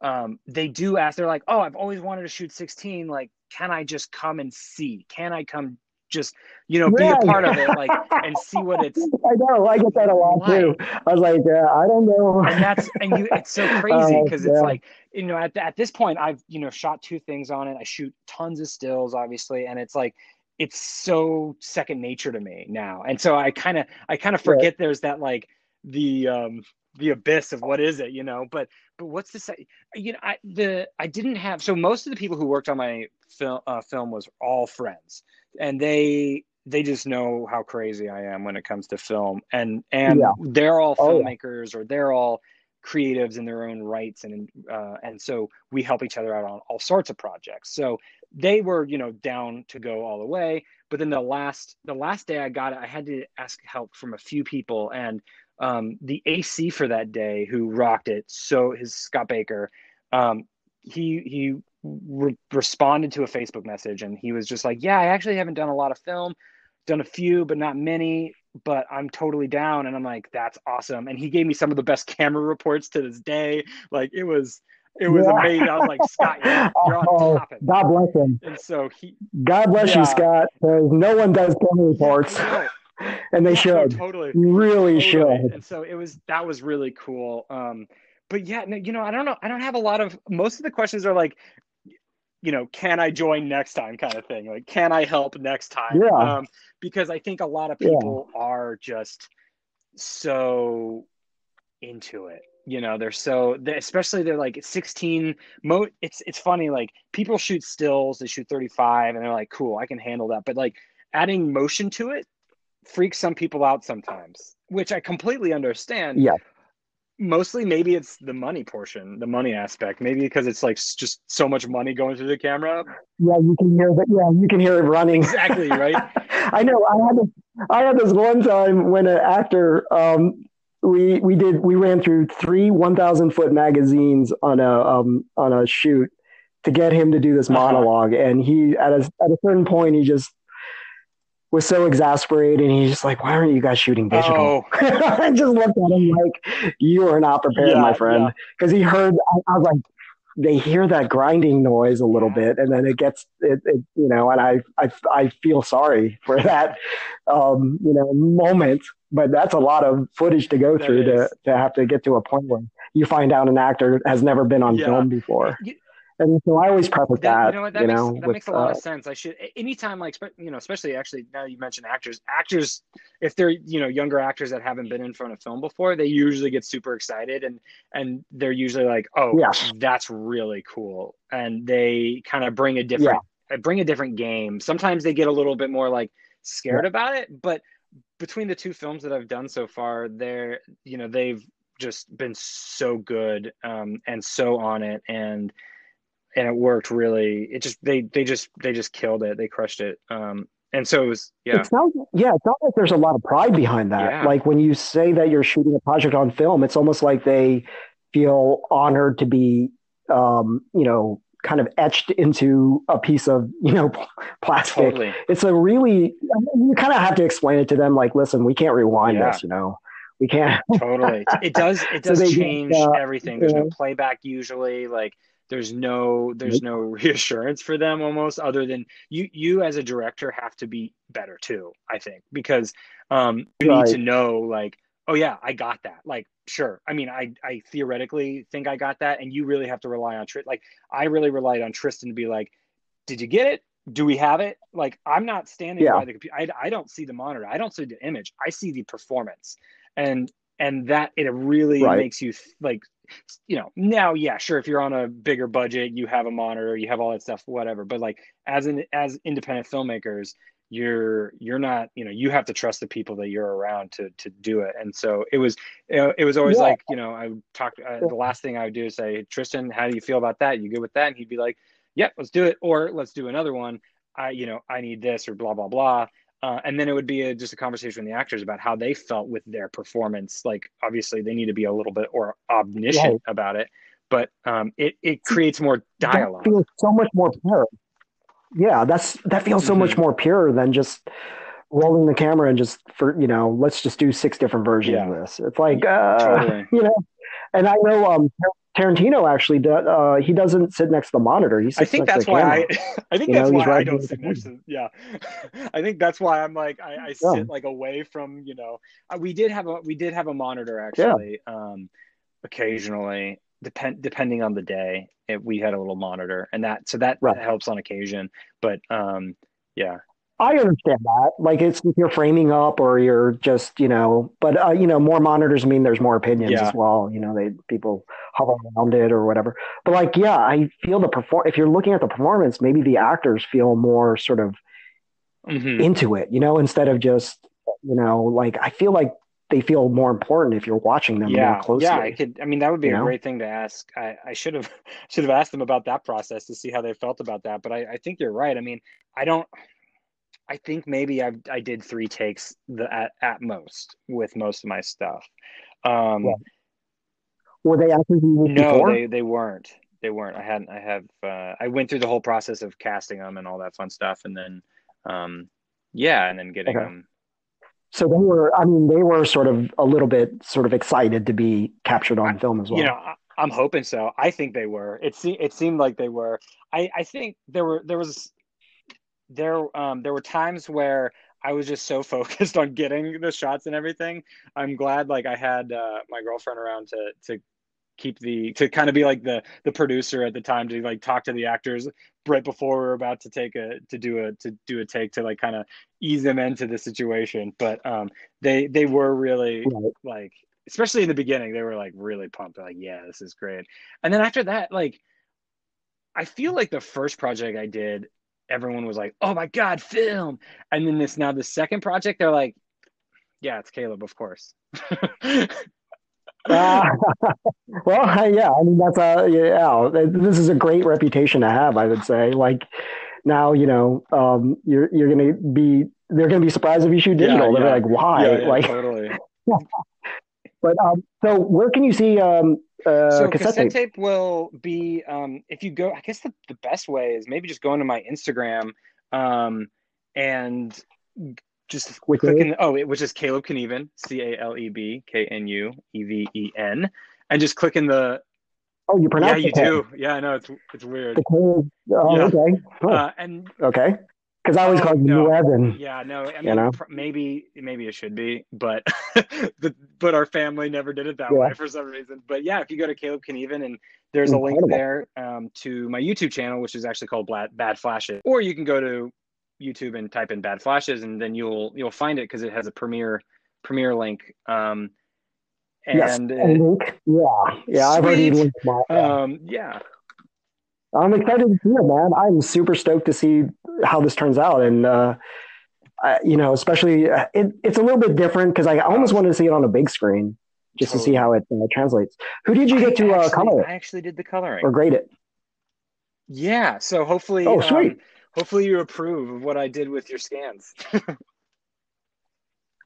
um they do ask they're like oh I've always wanted to shoot 16 like can I just come and see can I come just you know be a part of it like and see what it's I know. I get that a lot too. I was like, yeah, I don't know. and that's and you it's so crazy Uh, because it's yeah, like you know at, at this point i've you know shot two things on it i shoot tons of stills obviously and it's like it's so second nature to me now and so i kind of i kind of forget there's that like the um the abyss of what is it you know? But but what's the say you know i the i didn't have so most of the people who worked on my film uh, film was all friends. And they they just know how crazy i am when it comes to film. And and Yeah. they're all Oh yeah. filmmakers or they're all creatives in their own rights and uh, and so we help each other out on all sorts of projects. So they were you know down to go all the way. But then the last the last day i got it i had to ask help from a few people. And um, the ac for that day who rocked it so his scott baker um, he he re- responded to a facebook message and he was just like yeah i actually haven't done a lot of film done a few but not many but I'm totally down. And I'm like, that's awesome. And he gave me some of the best camera reports to this day. Like it was, it was amazing. I was like, Scott, you're, you're on Oh, top of it. God bless him. And so he, God bless you, Scott. Because no one does camera reports. And they Yeah, no, should. totally, really totally. should. And so it was, that was really cool. Um, but yeah, no, you know, I don't know. I don't have a lot of, most of the questions are like, you know, can I join next time kind of thing? Like, can I help next time? Yeah, Um, because I think a lot of yeah, people are just so into it. You know, they're so, they, especially they're like 16. Mo, it's it's funny. Like people shoot stills, they shoot 35, and they're like, cool, I can handle that. But like adding motion to it freaks some people out sometimes, which I completely understand yeah, mostly maybe it's the money portion the money aspect maybe because it's like just so much money going through the camera yeah. You can hear that. Yeah, you can hear it running. exactly right I know. I had this. I had this one time when an actor. Um, we we did we ran through three one thousand foot magazines on a um on a shoot to get him to do this uh-huh monologue, and he at a at a certain point he just was so exasperated and he's just like, Why aren't you guys shooting digital? oh. I just looked at him like, You are not prepared, my yeah friend. yeah. Because he heard, I, I was like, they hear that grinding noise a little bit and then it gets it, it you know and I, I i feel sorry for that um you know moment. But that's a lot of footage to go that through to is. to have to get to a point where you find out an actor has never been on yeah. film before. Y- and so i always preface that you know what? You that makes know that with makes a lot uh of sense. I should anytime like you know especially actually now you mentioned actors actors if they're you know younger actors that haven't been in front of film before they usually get super excited and and they're usually like oh yes. that's really cool. And they kind of bring a different uh, bring a different game. Sometimes they get a little bit more like yeah. scared about it but between the two films that i've done so far they're you know they've just been so good um and so on it. And and it worked really it just they they just they just killed it. They crushed it. Um and so it was yeah. It sounds, yeah, it sounds like there's a lot of pride behind that. yeah. Like when you say that you're shooting a project on film, it's almost like they feel honored to be, um, you know, kind of etched into a piece of, you know, plastic. totally. It's a really, you kind of have to explain it to them. Like, listen, we can't rewind yeah. this, you know, we can't. totally. It does it does they get, change uh, everything. there's no uh, playback usually like there's no there's no reassurance for them almost other than you you as a director have to be better too i think because um you need to know like oh yeah i got that. Like sure. I mean i i theoretically think i got that and you really have to rely on Tristan. like i really relied on tristan to be like did you get it? Do we have it? Like i'm not standing Yeah. by the computer I, I don't see the monitor. I don't see the image. I see the performance. And and that it really Right. makes you like you know now yeah sure if you're on a bigger budget you have a monitor you have all that stuff whatever but like as an as independent filmmakers you're you're not you know you have to trust the people that you're around to to do it and so it was it was always yeah. like you know i would talk uh, the last thing i would do is say tristan how do you feel about that? You good with that? And he'd be like yeah let's do it or let's do another one. I you know i need this or blah blah blah uh, and then it would be a, just a conversation with the actors about how they felt with their performance like obviously they need to be a little bit or omniscient right. about it but um, it, it creates more dialogue that feels so much more pure yeah that's that feels so mm-hmm. much more pure than just rolling the camera and just for you know let's just do six different versions yeah. of this it's like uh, totally. you know and i know um Tarantino actually does. Uh, he doesn't sit next to the monitor. He I think that's why I. I think you that's know, why I don't sit next to. Yeah, I think that's why I'm like I, I yeah. sit like away from you know. Uh, we did have a we did have a monitor actually. Yeah. Um, occasionally, depend depending on the day, it, we had a little monitor, and that so that, right. that helps on occasion. But um, yeah, I understand that. Like it's if you're framing up or you're just, you know, but uh, you know, more monitors mean there's more opinions yeah. as well. You know, they people hover around it or whatever. But like, yeah, I feel the perform. If you're looking at the performance, maybe the actors feel more sort of mm-hmm. into it. You know, instead of just, you know, like I feel like they feel more important if you're watching them yeah, more closely. Yeah, I could. I mean, that would be a know? great thing to ask. I, I should have should have asked them about that process to see how they felt about that. But I, I think you're right. I mean, I don't. I think maybe I I did three takes the at, at most with most of my stuff. Um, yeah. Were they actually no? Before? They they weren't. They weren't. I hadn't. I have. Uh, I went through the whole process of casting them and all that fun stuff, and then, um, yeah, and then getting okay. them. So they were. I mean, they were sort of a little bit sort of excited to be captured on I, film as well. You know, I, I'm hoping so. I think they were. It seemed. It seemed like they were. I I think there were. There was there um, there were times where I was just so focused on getting the shots and everything. I'm glad like I had uh, my girlfriend around to to keep the to kind of be like the the producer at the time to like talk to the actors right before we are about to take a to do a to do a take to like kind of ease them into the situation. But um, they they were really right. like especially in the beginning they were like really pumped like yeah this is great and then after that like i feel like the first project i did everyone was like, "Oh my god, film!" And then this now the second project, they're like, "Yeah, it's Caleb, of course." uh, well, yeah, I mean that's a yeah. This is a great reputation to have, I would say. Like now, you know, um, you're you're gonna be they're gonna be surprised if you shoot digital. Yeah, they're like, "Why?" Yeah, yeah, like totally. but um, so where can you see um, uh, so cassette, cassette tape? tape? will be um, if you go. I guess the, the best way is maybe just going to my Instagram um, and just clicking. Oh, it was just Caleb Knueven, C A L E B K N U E V E N, and just clicking the. Oh, you pronounce. Yeah, you do. Yeah, I know it's it's weird. oh, yeah. okay. Cool. Uh, and okay because I always call no. you Evan. Yeah, no, I mean, you know? maybe maybe it should be, but the, but our family never did it that yeah. way for some reason. But yeah, if you go to Caleb Knueven and there's a link there um, to my YouTube channel, which is actually called Bad, Bad Flashes, or you can go to YouTube and type in Bad Flashes, and then you'll you'll find it because it has a premiere premiere link. Um, and yes, link. yeah, yeah, I've already linked my. Um, yeah, I'm excited to see it, man. I'm super stoked to see how this turns out, and uh, I, you know, especially uh, it, it's a little bit different because I almost wanted to see it on a big screen just totally. to see how it uh, translates. Who did you get to uh, color it? I actually did the coloring or grade it. Yeah, so hopefully, oh sweet. Um, hopefully you approve of what I did with your scans.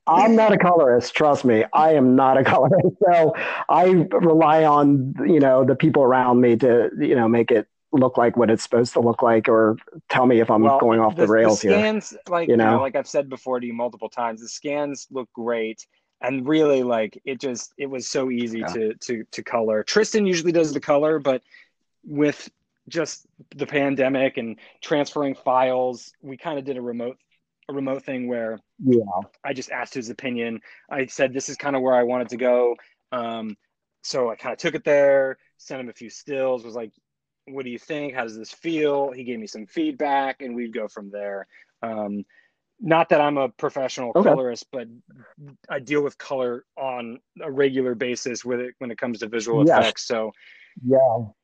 I'm not a colorist, trust me. I am not a colorist. So I rely on, you know, the people around me to, you know, make it look like what it's supposed to look like or tell me if I'm well, going off the, the rails the scans, here. Like you know? you know, like I've said before to you multiple times, the scans look great. And really like it just it was so easy yeah. to to to color. Tristan usually does the color, but with just the pandemic and transferring files, we kind of did a remote a remote thing where yeah I just asked his opinion. I said this is kind of where I wanted to go. Um, so I kind of took it there, sent him a few stills, was like, what do you think? How does this feel? He gave me some feedback, and we'd go from there. Um, not that I'm a professional okay. colorist, but I deal with color on a regular basis with it when it comes to visual yes. effects. So, yeah,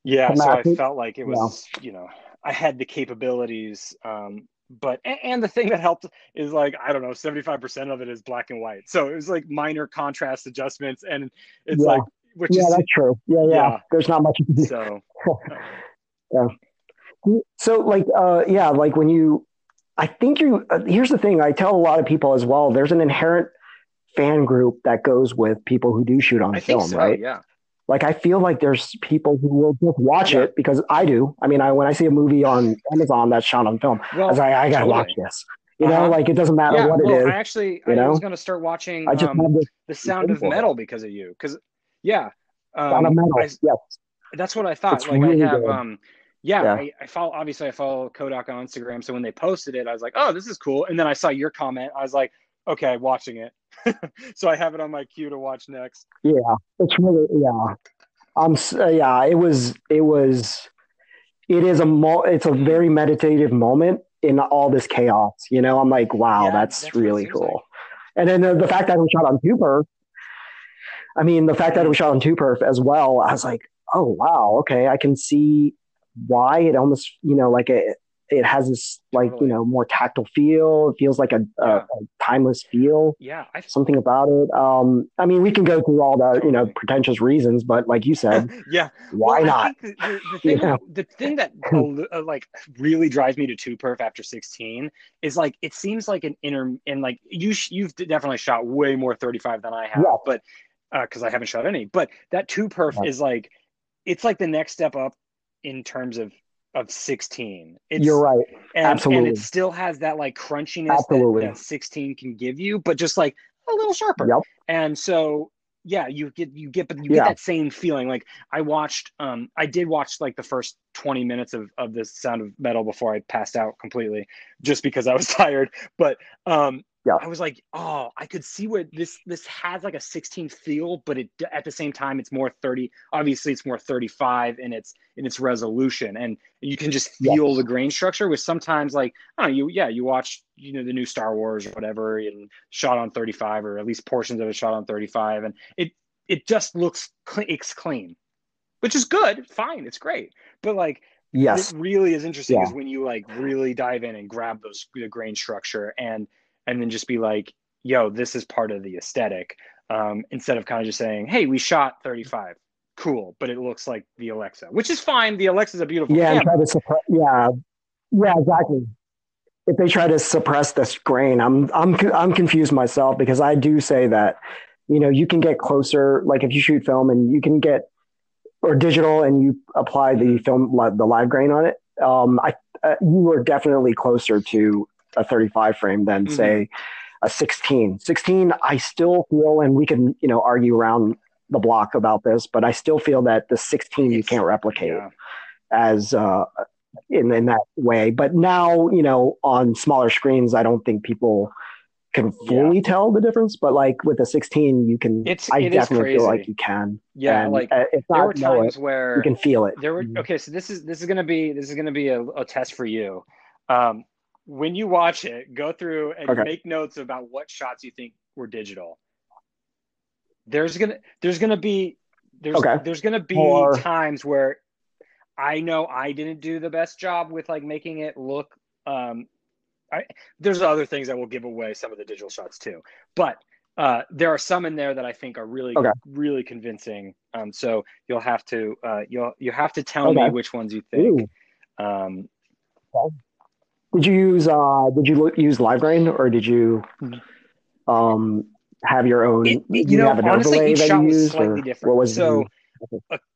yeah. So I felt like it was, yeah. you know, I had the capabilities um, but and the thing that helped is like I don't know, seventy five percent of it is black and white. So it was like minor contrast adjustments, and it's Yeah. like which yeah, is that's true. Yeah, yeah, Yeah. There's not much you do. so like, uh, yeah, like when you, I think you. Uh, here's the thing. I tell a lot of people as well. There's an inherent fan group that goes with people who do shoot on I film, so. right? Yeah, Like, I feel like there's people who will just watch Yeah. it because I do. I mean, I when I see a movie on Amazon that's shot on film, I well, was like, I gotta totally. watch this. You know, Uh-huh. like it doesn't matter yeah. what it well, is. I actually you I know? was going to start watching I just um, the Sound of. Metal because of you. Because yeah, um, sound of metal. I- yes. That's what I thought. It's like really I have good. um yeah, Yeah. I, I follow obviously I follow Kodak on Instagram. So when they posted it, I was like, oh, this is cool. And then I saw your comment. I was like, okay, watching it. so I have it on my queue to watch next. Yeah, it's really yeah. Um, s- uh, yeah, it was it was it is a mo- it's a very meditative moment in all this chaos. You know, I'm like, wow, Yeah, that's, that's really cool. like. And then the, the fact that it was shot on two perf. I mean, the fact that it was shot on two perf as well. I was like, oh wow, okay, I can see why it almost you know like it it has this like Totally. you know more tactile feel. It feels like a, a, Yeah. a timeless feel Yeah, I something about it. Um, I mean, we can go through all the you know pretentious reasons, but like you said, yeah. why Well, not? The, the, the thing, Yeah. the thing that uh, like really drives me to two perf after sixteen is like it seems like an inner and like you sh- you've definitely shot way more thirty five than I have, Yeah. but because I haven't shot any. But that two perf is like it's like the next step up in terms of of sixteen. It's, You're right. and, absolutely. and it still has that like crunchiness that, that sixteen can give you, but just like a little sharper Yep. and so yeah you get you get but you Yeah. get that same feeling like i watched um i did watch like the first 20 minutes of of this sound of metal before i passed out completely just because i was tired but um Yeah. i was like oh i could see where this this has like a 16 feel but it at the same time it's more 30 obviously it's more 35 in its in its resolution and you can just feel the grain structure which sometimes like I don't know, you yeah, you watch you know the new Star Wars or whatever and shot on 35 or at least portions of it shot on 35 and it it just looks clean, it's clean. Which is good, fine, it's great. But like Yes. it really is interesting Yeah. is when you like really dive in and grab those the grain structure and and then just be like, yo, this is part of the aesthetic. Um, instead of kind of just saying, hey, we shot 35. Cool, but it looks like the Alexa, which is fine. The Alexa is a beautiful Yeah, camera. try to suppress. Yeah, yeah, exactly. If they try to suppress this grain, I'm I'm I'm confused myself because I do say that, you know, you can get closer. Like if you shoot film and you can get or digital and you apply the film the LiveGrain on it, um, I uh, you are definitely closer to a 35 frame than Mhm. say a 16. 16, I still feel, and we can you know argue around the block about this, but I still feel that the 16 you can't replicate Yeah. as uh, in in that way. But now, you know, on smaller screens, I don't think people can fully tell the difference. But like with the 16, you can. It's- I it definitely feel like you can. Yeah, And, like uh, if there were times it, where you can feel it. there were Mhm. okay so this is this is gonna be this is gonna be a, a test for you um when you watch it go through and Okay. make notes about what shots you think were digital there's gonna there's gonna be there's Okay. there's gonna be Or- times where i know i didn't do the best job with like making it look um I, there's other things that will give away some of the digital shots too but uh, there are some in there that I think are really, Okay. really convincing. Um, so you'll have to, uh, you'll, you have to tell me which ones you think. Um, Did you use uh did you use LiveGrain or did you Mhm. um have your own It- you know, have an honestly, each that shot you was slightly different. what was So-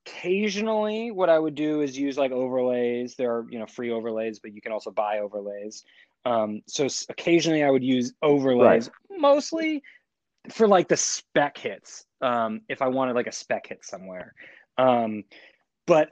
occasionally what I would do is use like overlays. There are, you know, free overlays, but you can also buy overlays. Um, so occasionally I would use overlays, mostly for like the spec hits. Um, if I wanted like a spec hit somewhere. Um, but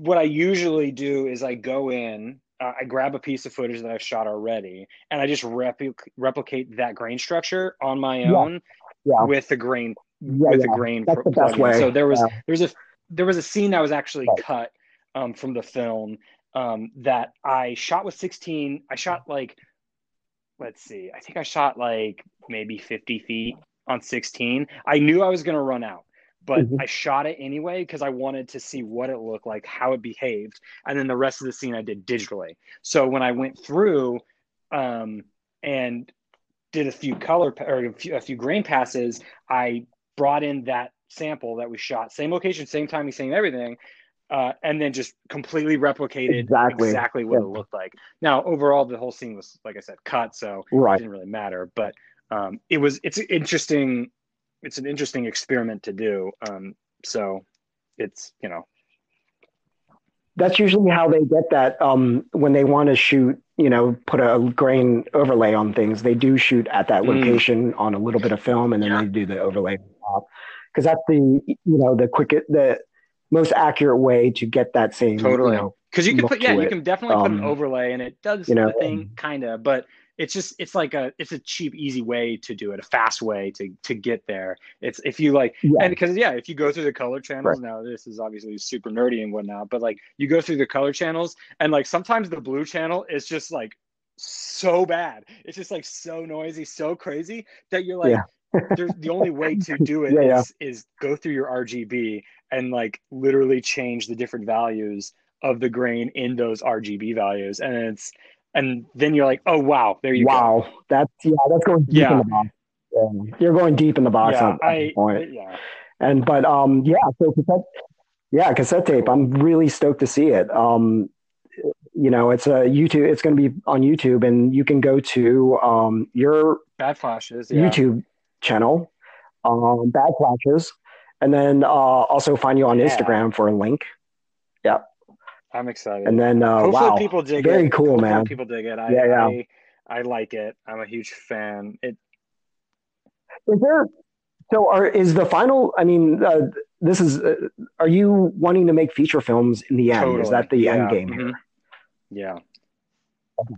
what I usually do is I go in, uh, I grab a piece of footage that I've shot already, and I just repli- replicate that grain structure on my own yeah with the grain Yeah, with yeah. the grain That's the best way. So there was Yeah. was a there was a scene that was actually Right. cut um, from the film um, that I shot with 16. I shot like let's see, I think I shot like maybe 50 feet on 16. I knew I was gonna run out, but Mhm. I shot it anyway because I wanted to see what it looked like, how it behaved, and then the rest of the scene I did digitally. So when I went through um, and did a few color or a few, a few grain passes, I brought in that sample that we shot, same location, same timing, same everything, uh, and then just completely replicated exactly, exactly what yeah. it looked like. Now, overall, the whole scene was, like I said, cut, so right. it didn't really matter. But um, it was it's interesting. It's an interesting experiment to do. Um, so it's you know that's usually how they get that um, when they want to shoot you know put a grain overlay on things they do shoot at that mm. location on a little bit of film and then yeah. they do the overlay because that's the you know the quickest the most accurate way to get that same totally because you, know, you can put yeah you can definitely um, put an um, overlay and it does you know, the thing kind of but it's just it's like a it's a cheap easy way to do it a fast way to to get there it's if you like yeah. and because yeah if you go through the color channels right. now this is obviously super nerdy and whatnot but like you go through the color channels and like sometimes the blue channel is just like so bad it's just like so noisy so crazy that you're like yeah. there's the only way to do it yeah, is, is go through your rgb and like literally change the different values of the grain in those rgb values and it's and then you're like, oh wow, there you wow. go. Wow, that's yeah, that's going deep yeah. in the box. Yeah. You're going deep in the box yeah, at I, point. Yeah. And but um yeah, so cassette, yeah, cassette tape. I'm really stoked to see it. Um, you know, it's a YouTube. It's going to be on YouTube, and you can go to um your Bad Flashes yeah. YouTube channel, um, Bad Flashes, and then uh, also find you on. Instagram for a link. Yeah. I'm excited. And then uh, Hopefully wow, people dig very it. cool, Hopefully man. People dig it. I, yeah, yeah. I, I like it. I'm a huge fan. It is there. So, are is the final? I mean, uh, this is. Uh, are you wanting to make feature films in the end? Totally. Is that the yeah. end game mm-hmm. here? Yeah. Okay.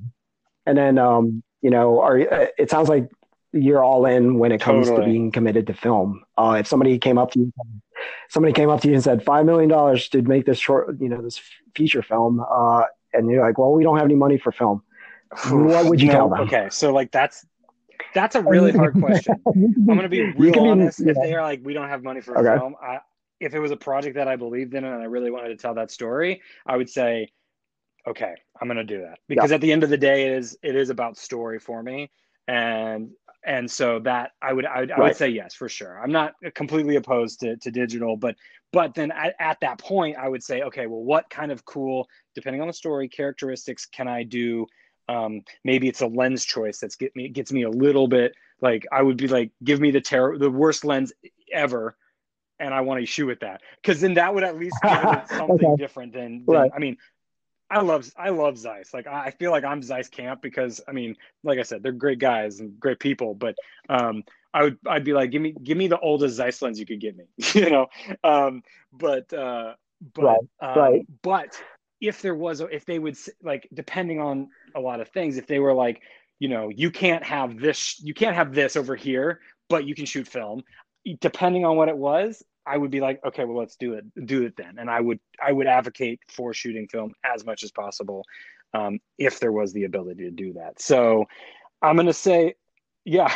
And then, um, you know, are uh, it sounds like you're all in when it comes totally. to being committed to film. Uh, if somebody came up to you, somebody came up to you and said five million dollars to make this short, you know, this feature film, uh, and you're like, well, we don't have any money for film. what would you no, tell them? Okay, so like that's that's a really hard question. I'm gonna be real honest. Be, yeah. If they are like, we don't have money for okay. film, I, if it was a project that I believed in and I really wanted to tell that story, I would say, okay, I'm gonna do that because yeah. at the end of the day, it is it is about story for me, and and so that I would I would, I would say yes for sure. I'm not completely opposed to, to digital, but but then at, at that point I would say okay, well, what kind of cool, depending on the story, characteristics can I do? Um, maybe it's a lens choice that's get me gets me a little bit like I would be like, give me the terror the worst lens ever, and I want to shoot with that because then that would at least give it something okay. different than, than right. I mean I love I love Zeiss. Like I feel like I'm Zeiss camp because I mean, like I said, they're great guys and great people. But um, I would I'd be like, give me give me the oldest Zeiss lens you could give me, you know. Um, but uh, but right, um, right. but if there was if they would like depending on a lot of things, if they were like, you know, you can't have this, you can't have this over here, but you can shoot film. Depending on what it was, I would be like, okay, well, let's do it, do it then. And I would, I would advocate for shooting film as much as possible, um, if there was the ability to do that. So, I'm gonna say, yeah.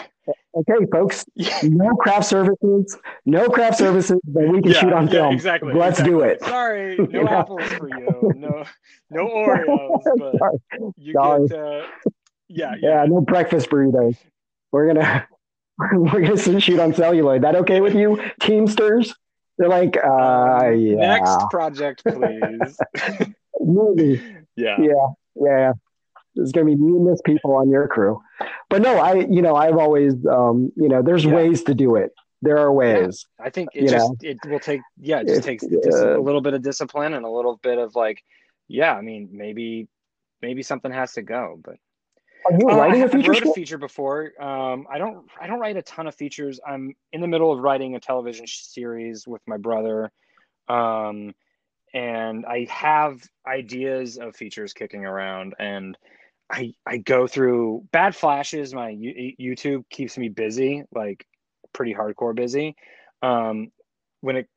Okay, folks. No craft services. No craft services that we can yeah, shoot on film. exactly. Let's exactly. do it. Sorry, no apples for you. No, no Oreos. But you Sorry. get. Uh, yeah, yeah. Yeah. No breakfast burritos. We're gonna We're gonna shoot on celluloid. That okay with you, Teamsters? They're like, uh, um, yeah. Next project, please. Movie. Yeah. Yeah. Yeah. There's gonna be numerous people on your crew, but no, I, you know, I've always, um, you know, there's yeah. ways to do it. There are ways. Yeah. I think it just know? it will take, yeah, it just takes uh, a little bit of discipline and a little bit of like, yeah, I mean, maybe, maybe something has to go, but are you uh, writing a feature? I wrote a feature before. Um, I don't. I don't write a ton of features. I'm in the middle of writing a television series with my brother, um, and I have ideas of features kicking around. And I I go through bad flashes. My YouTube keeps me busy, like pretty hardcore busy. Um, when it.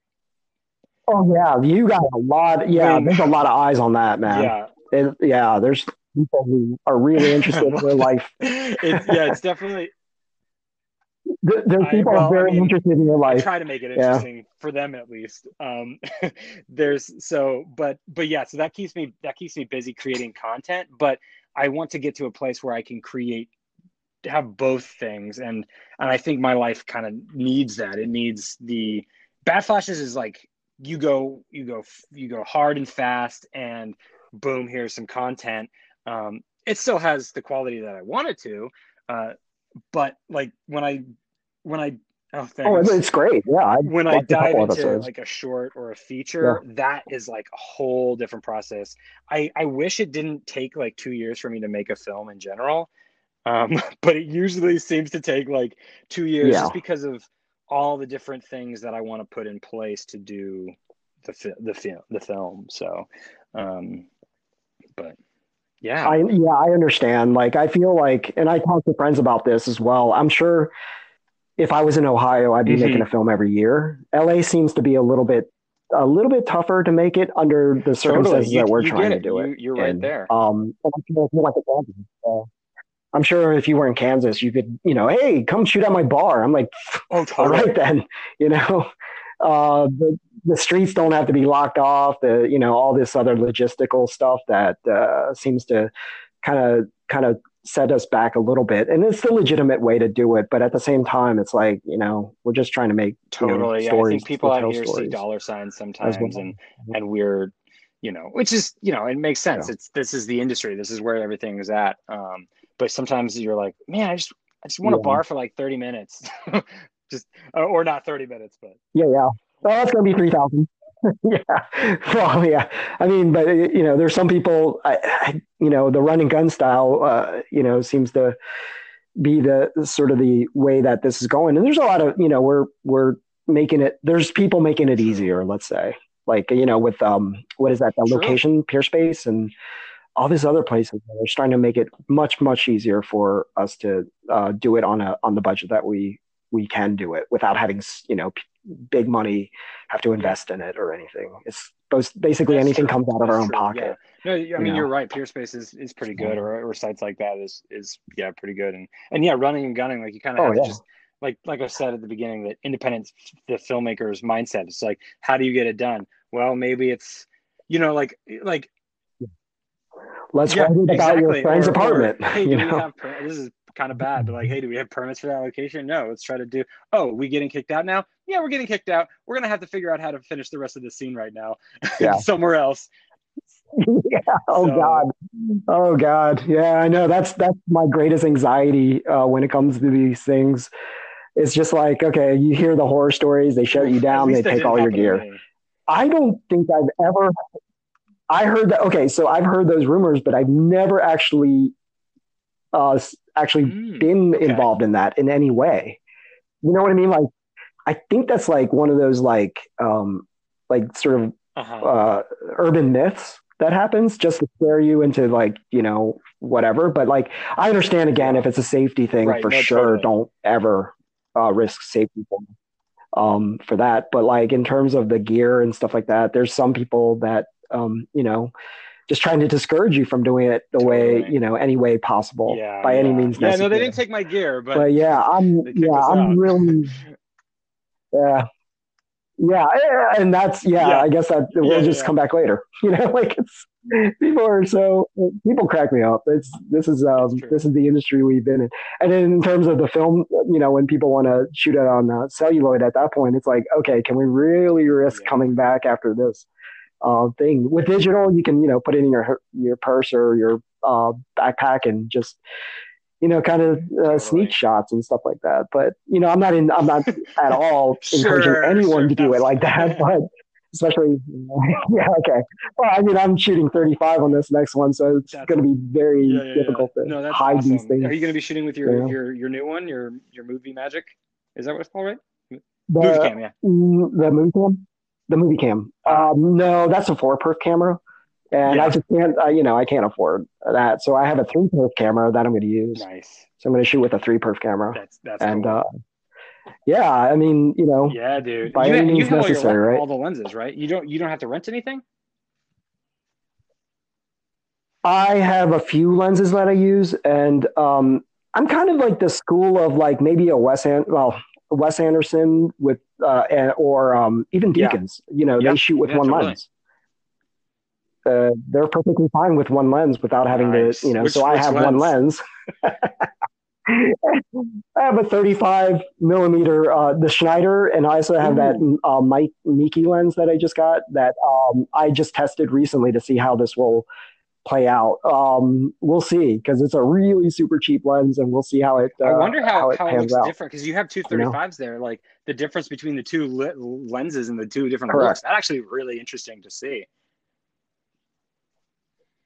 Oh yeah, you got a lot. Yeah, when, there's a lot of eyes on that, man. Yeah, it, yeah. There's people who are really interested in their life. It's, yeah, it's definitely. There's people I, well, very I mean, interested in your life. I try to make it interesting yeah. for them at least. Um, there's so, but but yeah, so that keeps me that keeps me busy creating content. But I want to get to a place where I can create have both things and and I think my life kind of needs that. It needs the bad flashes is like you go you go you go hard and fast and boom here's some content um, it still has the quality that i want it to uh, but like when i when i oh, oh it's great yeah I when i dive into episodes. like a short or a feature yeah. that is like a whole different process i i wish it didn't take like two years for me to make a film in general um, but it usually seems to take like two years yeah. just because of all the different things that I want to put in place to do the the film the film. So, um, but yeah, I yeah I understand. Like I feel like, and I talk to friends about this as well. I'm sure if I was in Ohio, I'd be mm-hmm. making a film every year. LA seems to be a little bit a little bit tougher to make it under the circumstances totally. you, that we're trying to do it. You, are right there. Um, I feel like a I'm sure if you were in Kansas, you could, you know, hey, come shoot at my bar. I'm like, oh, totally. all right then, you know, uh, the, the streets don't have to be locked off. The, you know, all this other logistical stuff that uh, seems to kind of, kind of set us back a little bit. And it's the legitimate way to do it, but at the same time, it's like, you know, we're just trying to make totally. You know, stories. I think people out here see dollar signs sometimes, well. and and we're, you know, which is, you know, it makes sense. Yeah. It's this is the industry. This is where everything is at. Um, but sometimes you're like, man, I just I just want yeah. a bar for like 30 minutes. just or not 30 minutes, but yeah, yeah. Oh, that's gonna be three thousand. yeah. Well, yeah. I mean, but you know, there's some people. I, I you know, the run and gun style, uh, you know, seems to be the sort of the way that this is going. And there's a lot of, you know, we're we're making it. There's people making it easier. Let's say, like you know, with um, what is that? The location, Peerspace, and all these other places they're trying to make it much much easier for us to uh, do it on a on the budget that we we can do it without having you know big money have to invest in it or anything it's both basically That's anything true. comes out of That's our own true. pocket yeah. no i mean you are right peerspace is, is pretty good or, or sites like that is is yeah pretty good and and yeah running and gunning like you kind of oh, yeah. just like like i said at the beginning that independent the filmmaker's mindset is like how do you get it done well maybe it's you know like like let's yeah, write about exactly. your friend's or, apartment. Or, hey, do we have this is kind of bad, but like, hey, do we have permits for that location? No, let's try to do. Oh, we getting kicked out now? Yeah, we're getting kicked out. We're gonna have to figure out how to finish the rest of the scene right now, yeah. somewhere else. yeah. Oh so, God. Oh God. Yeah, I know. That's that's my greatest anxiety uh, when it comes to these things. It's just like, okay, you hear the horror stories, they shut you down, they take all your gear. I don't think I've ever I heard that. Okay, so I've heard those rumors, but I've never actually, uh, actually mm, been okay. involved in that in any way. You know what I mean? Like, I think that's like one of those like, um, like sort of uh-huh. uh, urban myths that happens just to scare you into like you know whatever. But like, I understand again if it's a safety thing right, for sure. Totally. Don't ever uh, risk safety for, um, for that. But like in terms of the gear and stuff like that, there's some people that um, you know, just trying to discourage you from doing it the totally. way you know any way possible yeah, by yeah. any means necessary. Yeah, no, they didn't take my gear, but, but yeah, I'm yeah, I'm out. really yeah. Yeah, and that's yeah, yeah. I guess that we'll just come back later. You know, like it's people are so people crack me up. It's this is um this is the industry we've been in. And in terms of the film, you know, when people want to shoot it on uh, celluloid at that point, it's like, okay, can we really risk coming back after this? Uh, thing. With digital, you can you know put it in your your purse or your uh, backpack and just you know kind of uh, sneak shots and stuff like that. But you know, I'm not in. I'm not at all sure, encouraging anyone sure, to do it like that. But especially yeah okay well i mean i'm shooting 35 on this next one so it's going to be very yeah, yeah, difficult yeah. to no, hide awesome. these things are you going to be shooting with your your your new one your your movie magic is that what it's called right the, Moviecam yeah mm, the Moviecam the Moviecam. Um, no, that's a four perf camera, and yeah. I just can't. Uh, you know, I can't afford that. So I have a three perf camera that I'm going to use. Nice. So I'm going to shoot with a three perf camera. That's that's and cool. uh, yeah, I mean, you know, yeah, dude. By you any means necessary, all, right? All the lenses, right? You don't you don't have to rent anything. I have a few lenses that I use, and um, I'm kind of like the school of like maybe a Wes An- well Wes Anderson with uh, and, or um, even Deakins. Yeah. You know, they shoot with yeah, one totally. lens. uh, they're perfectly fine with one lens without having Nice. to, you know. Which- so I have one lens. I have a 35 millimeter, uh, the Schneider, and I also have that uh, Mike Miki lens that I just got that um, I just tested recently to see how this will play out. Um, we'll see because it's a really super cheap lens, and we'll see how it. Uh, I wonder how, it how, it looks out. different because you have two 35s there. Like the difference between the two li- lenses and the two different Correct. looks. That actually really interesting to see.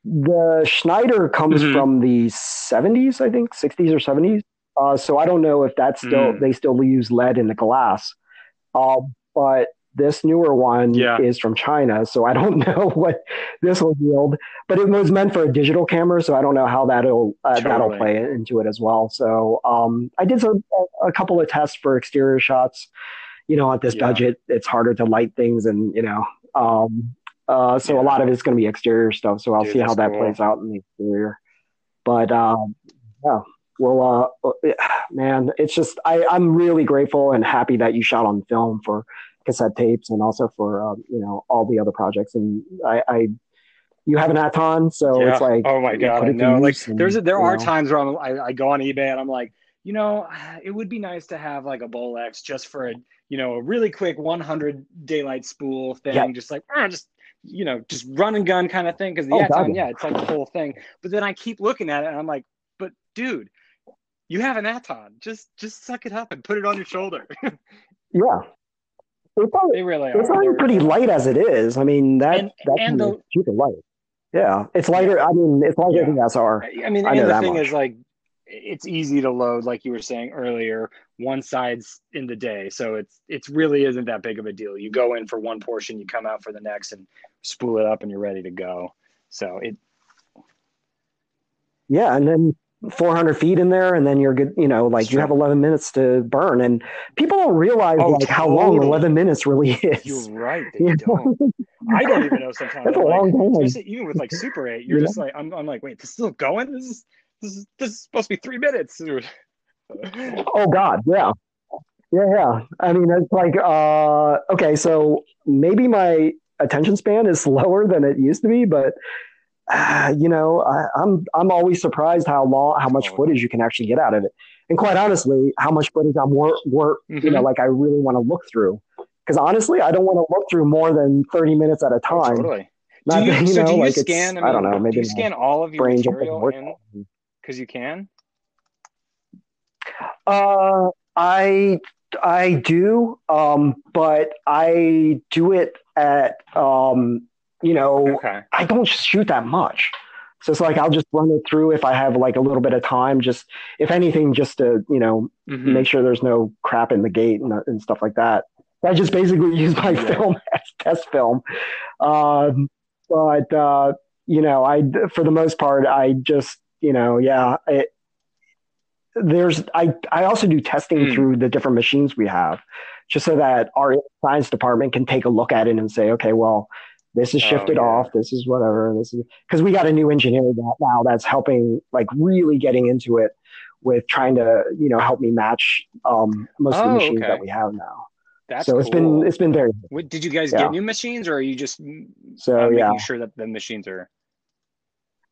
The Schneider comes Mhm. from the 70s, I think, 60s or 70s. Uh, so I don't know if that's still Mm. they still use lead in the glass. Uh, but this newer one Yeah. is from China, so I don't know what this will yield. But it was meant for a digital camera, so I don't know how that'll uh, that'll play into it as well. So um, I did some, a, a couple of tests for exterior shots. You know, at this Yeah. budget, it's harder to light things, and you know, um, uh, so Yeah. a lot of it's going to be exterior stuff. So I'll Dude, see how that cool. plays out in the exterior. But um, yeah, well, uh, man, it's just I, I'm really grateful and happy that you shot on film for cassette tapes and also for um, you know all the other projects. And I, I you have an Aaton, so yeah. it's like oh my god, I know. Like and, there's a, there are know. times where I'm, I, I go on eBay and I'm like, you know, it would be nice to have like a Bolex just for a you know a really quick 100 daylight spool thing, Yeah. just like ah, just you know just run and gun kind of thing. Because the Oh, Aaton, yeah, it's like the whole thing. But then I keep looking at it and I'm like, but dude. You have an Aaton. Just just suck it up and put it on your shoulder. yeah. It's already, they really are. it's already pretty light as it is. I mean that And- that and the- super light. Yeah, it's lighter. I mean, it's lighter Yeah. than the SR. I mean, I and the thing much. is, like, it's easy to load, like you were saying earlier. One side's in the day, so it's it's really isn't that big of a deal. You go in for one portion, you come out for the next, and spool it up, and you're ready to go. So it, Yeah, and then 400 feet in there, and then you're good. You know, like you have 11 minutes to burn, and people don't realize Oh, like how long 11 minutes really is. you're right. You don't. I don't even know sometimes. That's a like, long time. even with like Super Eight, you're You just like, I'm, I'm like, wait, this is still going? This is this is this is supposed to be three minutes. Oh God, yeah, yeah, yeah. I mean, it's like, uh, okay, so maybe my attention span is slower than it used to be, but uh, you know, I, I'm I'm always surprised how long, how much footage you can actually get out of it, and quite honestly, how much footage I'm wor- wor- you know, Mhm. like I really want to look through. Because honestly, I don't want to look through more than 30 minutes at a Oh, time. totally. Not do you, that, so know, do you like scan? I, I don't know. Maybe you scan all of your brain material in because you can? Uh, I I do, um, but I do it at um, you know, Okay. I don't shoot that much. So it's like I'll just run it through if I have like a little bit of time, just if anything, just to you know Mhm. make sure there's no crap in the gate and, and stuff like that. I just basically use my film as test film. Um, but uh, you know, I for the most part, I just you know, yeah, it, there's I I also do testing Mm. through the different machines we have, just so that our science department can take a look at it and say, okay, well, this is Oh, shifted yeah. off, this is whatever, this is because we got a new engineer that now that's helping like really getting into it with trying to you know help me match um, most of the Oh, machines okay. that we have now. That's so it's been it's been very did you guys yeah. get new machines, or are you just mm, so uh, making yeah. sure that the machines are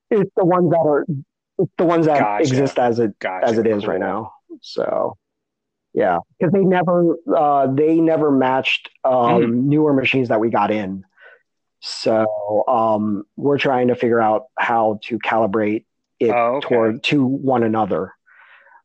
It's the ones that are it's the ones that Gotcha. exist as it gotcha, as it is right now. So yeah, because they never uh, they never matched um, Hmm. newer machines that we got in. So um, we're trying to figure out how to calibrate it Oh, okay. toward to one another.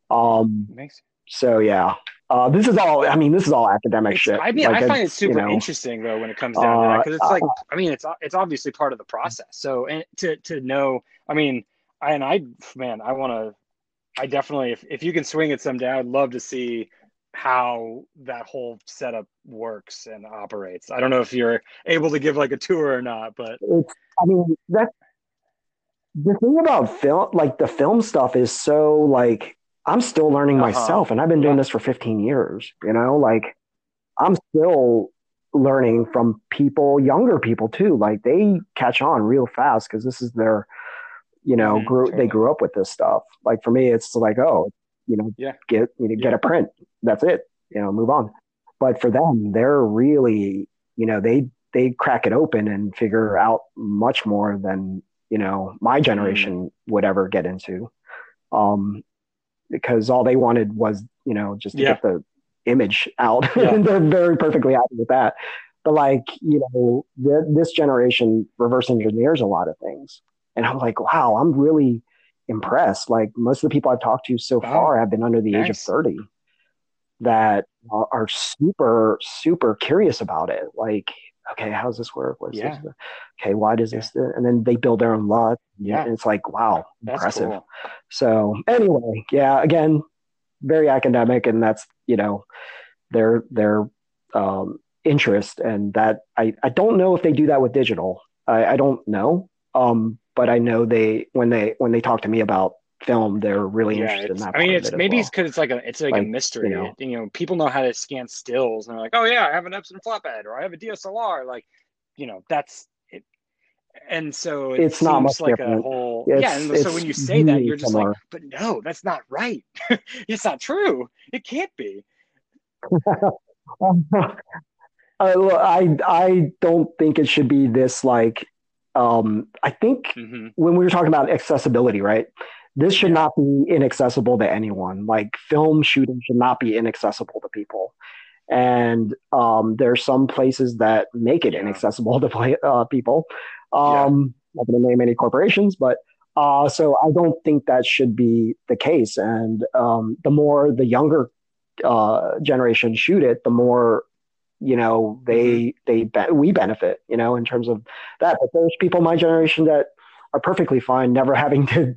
Um, Makes so yeah, uh, this is all. I mean, this is all academic It's- shit. I mean, Like, I find it super you know, interesting though when it comes down to that uh, because it's like, I mean, it's it's obviously part of the process. So and to to know, I mean, I, and I, man, I want to, I definitely, if if you can swing it someday, I'd love to see how that whole setup works and operates. I don't know if you're able to give like a tour or not, but it's i mean that the thing about film like the film stuff is so like i'm still learning Uh-huh. myself and i've been doing Yeah. this for 15 years you know like i'm still learning from people younger people too like they catch on real fast because this is their you know Mhm, grew they grew up with this stuff like for me it's like oh you know Yeah. get you know, get a print that's it you know move on but for them they're really you know they they crack it open and figure out much more than you know my generation mm. would ever get into um, because all they wanted was you know just to yeah. get the image out yeah. and they're very perfectly happy with that but like you know the, this generation reverse engineers a lot of things and i'm like wow i'm really impressed like most of the people i've talked to so far have been under the nice. age of 30 that are super super curious about it like okay, how does this work? What's yeah. this? Okay, why does yeah. this? And then they build their own luck. Yeah, and it's like wow, that's impressive. Cool. So anyway, yeah, again, very academic, and that's you know their their um, interest, and that I I don't know if they do that with digital. I, I don't know, um, but I know they when they when they talk to me about film, they're really yeah, interested in that. I mean, it's it maybe it's because it's like a it's like, like, a mystery. You know, you know, people know how to scan stills, and they're like, oh yeah, I have an Epson flatbed, or I have a DSLR. Like, you know, that's it. And so it it's not much like different. a whole it's, yeah. And so when you say that, you're just similar. like, but no, that's not right. it's not true. It can't be. I I don't think it should be this like um, I think mm-hmm. when we were talking about accessibility, right? this should not be inaccessible to anyone. Like film shooting should not be inaccessible to people. And um, there are some places that make it inaccessible to play, uh, people. Um, yeah. Not going to name any corporations, but uh, so I don't think that should be the case. And um, the more the younger uh, generation shoot it, the more you know they mm-hmm. they be- we benefit. You know, in terms of that. But there's people my generation that are perfectly fine never having to,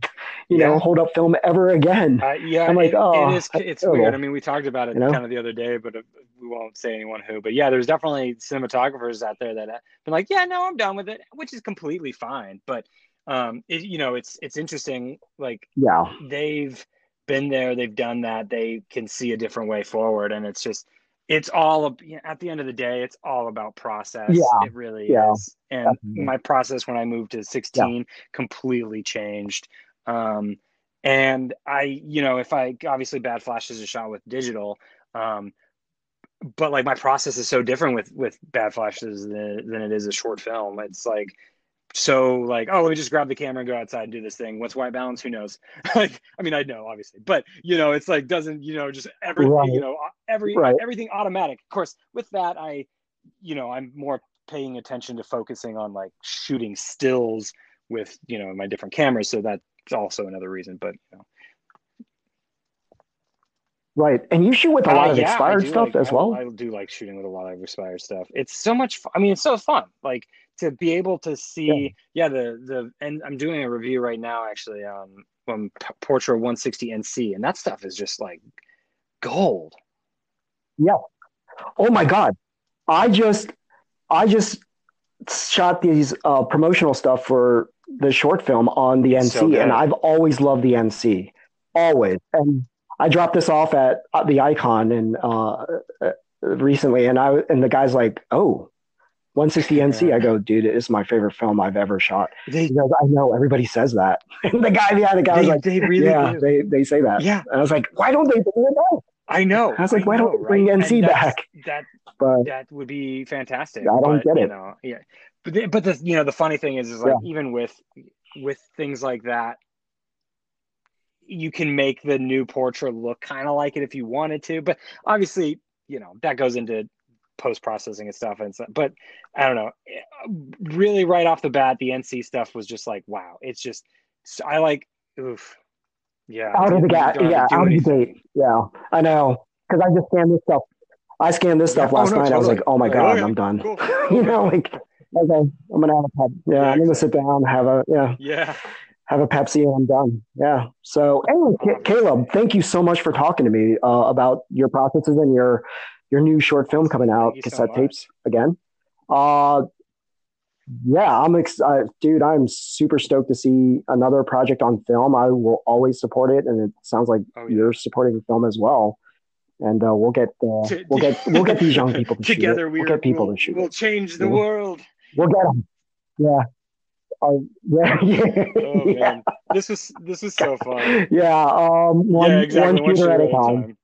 you yeah. know, hold up film ever again. Uh, yeah, I'm like, it, oh, it is. It's terrible. weird. I mean, we talked about it you know? kind of the other day, but uh, we won't say anyone who. But yeah, there's definitely cinematographers out there that have been like, yeah, no, I'm done with it, which is completely fine. But um, it, you know, it's it's interesting. Like, yeah, they've been there, they've done that, they can see a different way forward, and it's just it's all at the end of the day it's all about process. Yeah. It really yeah, is. And definitely. my process when i moved to 16 yeah. completely changed. Um, and i you know if i obviously bad flash is a shot with digital um, but like my process is so different with with bad flashes than, than it is a short film. It's like so like oh let me just grab the camera and go outside and do this thing what's white balance who knows like i mean i know obviously but you know it's like doesn't you know just everything right. you know every right. everything automatic of course with that i you know i'm more paying attention to focusing on like shooting stills with you know my different cameras so that's also another reason but you know Right, and you shoot with a uh, lot of yeah, expired stuff like, as well. I, I, do like shooting with a lot of expired stuff. It's so much. Fun. I mean, it's so fun. Like to be able to see, yeah. yeah, the the and I'm doing a review right now actually um from Portra 160 NC, and that stuff is just like gold. Yeah. Oh my god, I just I just shot these uh, promotional stuff for the short film on the NC, so and I've always loved the NC, always. And I dropped this off at the Icon and uh, uh, recently, and I and the guy's like, "Oh, 160 NC." I go, "Dude, it is my favorite film I've ever shot." They, goes, "I know everybody says that." The guy, yeah, the guy they, was like, "They really, yeah, do. they they say that." Yeah, and I was like, "Why don't they bring it back?" I know. I was like, I "Why know, don't they bring right? NC back?" That but that would be fantastic. I don't but, get it. You know, yeah, but the, but the you know the funny thing is, is like yeah. even with with things like that, you can make the new Portra look kind of like it if you wanted to, but obviously, you know, that goes into post processing and stuff. And stuff. but I don't know, really right off the bat, the NC stuff was just like, wow, it's just, I like, oof. Yeah. Out of the gate. Yeah. Out of the gate. Yeah. I know. Cause I just scanned this stuff. I scanned this stuff yeah, last oh, no, night. Totally. I was like, oh my God, I'm done. Cool. you know, like, okay, I'm gonna have a pep. Yeah, yeah I'm gonna sit down, have a yeah. Yeah have a Pepsi and I'm done. Yeah. So anyway, C- Caleb, thank you so much for talking to me uh, about your processes and your your new short film coming out, cassette so tapes again. Uh, yeah, I'm excited, uh, dude. I'm super stoked to see another project on film. I will always support it, and it sounds like oh, yeah. you're supporting film as well. And uh, we'll get uh, we'll get we'll get these young people to together. Shoot it. We'll get people we'll, to shoot. We'll change the world. We'll get them. Yeah. Oh, yeah, yeah. Oh man, this was this was so fun. Yeah, um, one, yeah, exactly. one shooter at a time. time.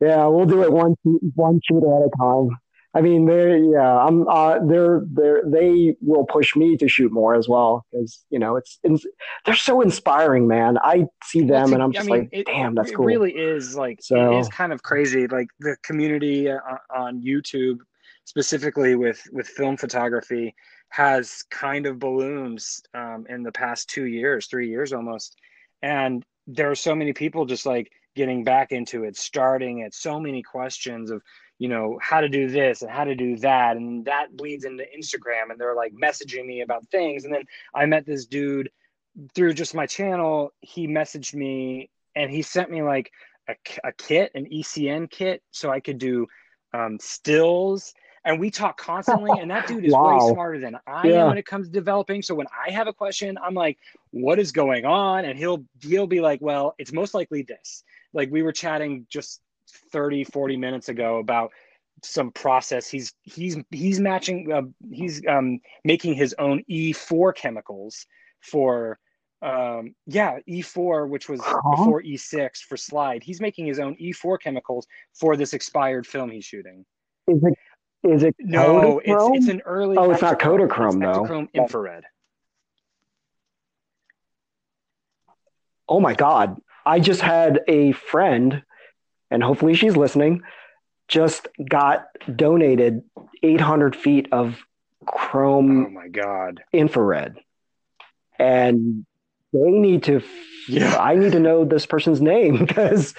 Yeah, we'll do it one one shooter at a time. I mean, they yeah, I'm uh, they're they're they will push me to shoot more as well because you know it's, it's, they're so inspiring, man. I see them and I'm just I mean, like, it, damn, that's it cool. It really is like so, it is kind of crazy. Like the community uh, on YouTube, specifically with with film photography, has kind of balloons um, in the past two years, three years almost, and there are so many people just like getting back into it, starting at So many questions of you know how to do this and how to do that. And that bleeds into instagram and they're like messaging me about things. And then i met this dude through just my channel. He messaged me and he sent me like a, a kit an ecn kit so i could do um, stills and we talk constantly and that dude is wow. way smarter than i yeah. am when it comes to developing so when i have a question i'm like what is going on and he'll he'll be like well it's most likely this like we were chatting just 30 40 minutes ago about some process he's he's he's matching uh, he's um, making his own e4 chemicals for um, yeah e4 which was huh? before e6 for slide he's making his own e4 chemicals for this expired film he's shooting is it is it no it's, it's an early oh it's not Kodachrome though Ektachrome infrared oh my god i just had a friend and hopefully she's listening, just got donated 800 feet of chrome. Oh my God. Infrared. And they need to, yeah. I need to know this person's name because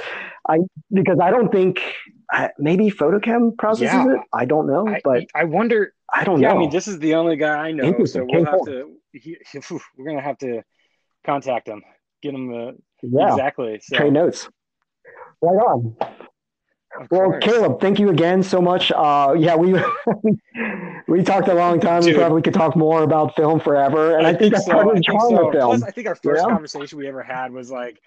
I, because I don't think maybe FotoKem processes yeah. it. I don't know, I, but I wonder. I don't yeah, know. I mean, this is the only guy I know, so we'll have to. He, we're gonna have to contact him, get him. Uh, yeah, exactly. So. Trade notes. Right on. Of well, course. Caleb, thank you again so much. Uh, yeah, we we talked a long time. Dude. We probably could talk more about film forever, and I, I think, think, that's so. part of the charm so. of film. Plus, I think our first yeah? conversation we ever had was like,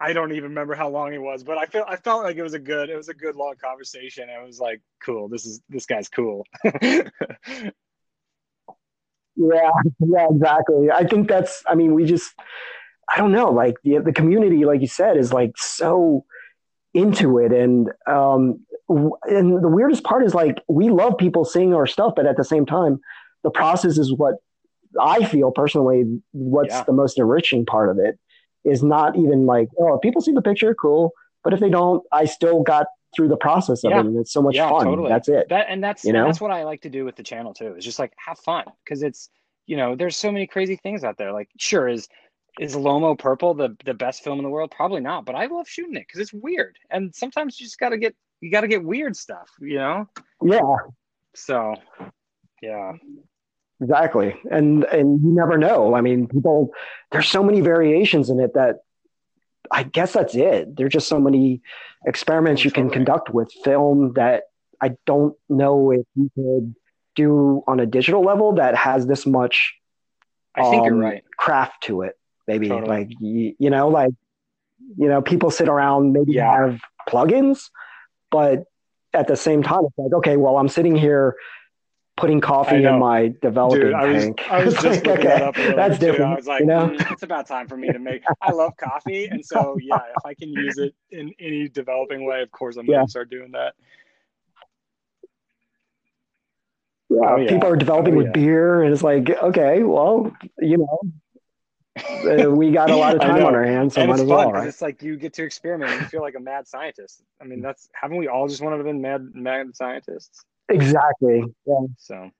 I don't even remember how long it was, but I felt I felt like it was a good it was a good long conversation. It was like, cool. This is this guy's cool. yeah, yeah, exactly. I think that's. I mean, we just. I don't know. Like the the community, like you said, is like so into it and um and the weirdest part is like we love people seeing our stuff but at the same time the process is what i feel personally what's yeah. the most enriching part of it is not even like oh if people see the picture cool but if they don't i still got through the process of yeah. it and it's so much yeah, fun totally. that's it that and that's you know that's what i like to do with the channel too is just like have fun because it's you know there's so many crazy things out there like sure is is Lomo Purple the the best film in the world? Probably not, but I love shooting it because it's weird. And sometimes you just got to get you got to get weird stuff, you know? Yeah. So, yeah. Exactly. And and you never know. I mean, people there's so many variations in it that I guess that's it. There's just so many experiments you can conduct with film that I don't know if you could do on a digital level that has this much I think um, you're right. craft to it maybe totally. like you, you, know like you know people sit around maybe yeah. have plugins but at the same time it's like okay well i'm sitting here putting coffee in my developing Dude, I was, tank. I was just like, okay, that that's different. Too. I was like, you know? mm, it's about time for me to make. I love coffee, and so yeah, if I can use it in any developing way, of course I'm yeah. gonna start doing that. Yeah, oh, yeah. people are developing oh, with beer, and it's like, okay, well, you know, uh, we got a lot of time on our hands, so and well. Right? It's like you get to experiment. And you feel like a mad scientist. I mean, that's haven't we all just wanted to be mad mad scientists? Exactly. Yeah. So.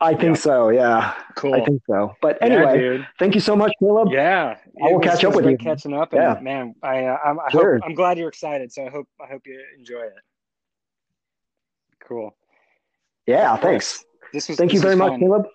I think yeah. so. Yeah. Cool. I think so. But anyway, yeah, thank you so much, Caleb. Yeah. I will catch up with you. Catching up. And yeah. Man, I, uh, I'm, I sure. hope, I'm glad you're excited. So I hope, I hope you enjoy it. Cool. Yeah. Thanks. This was, thank this you very much, Caleb.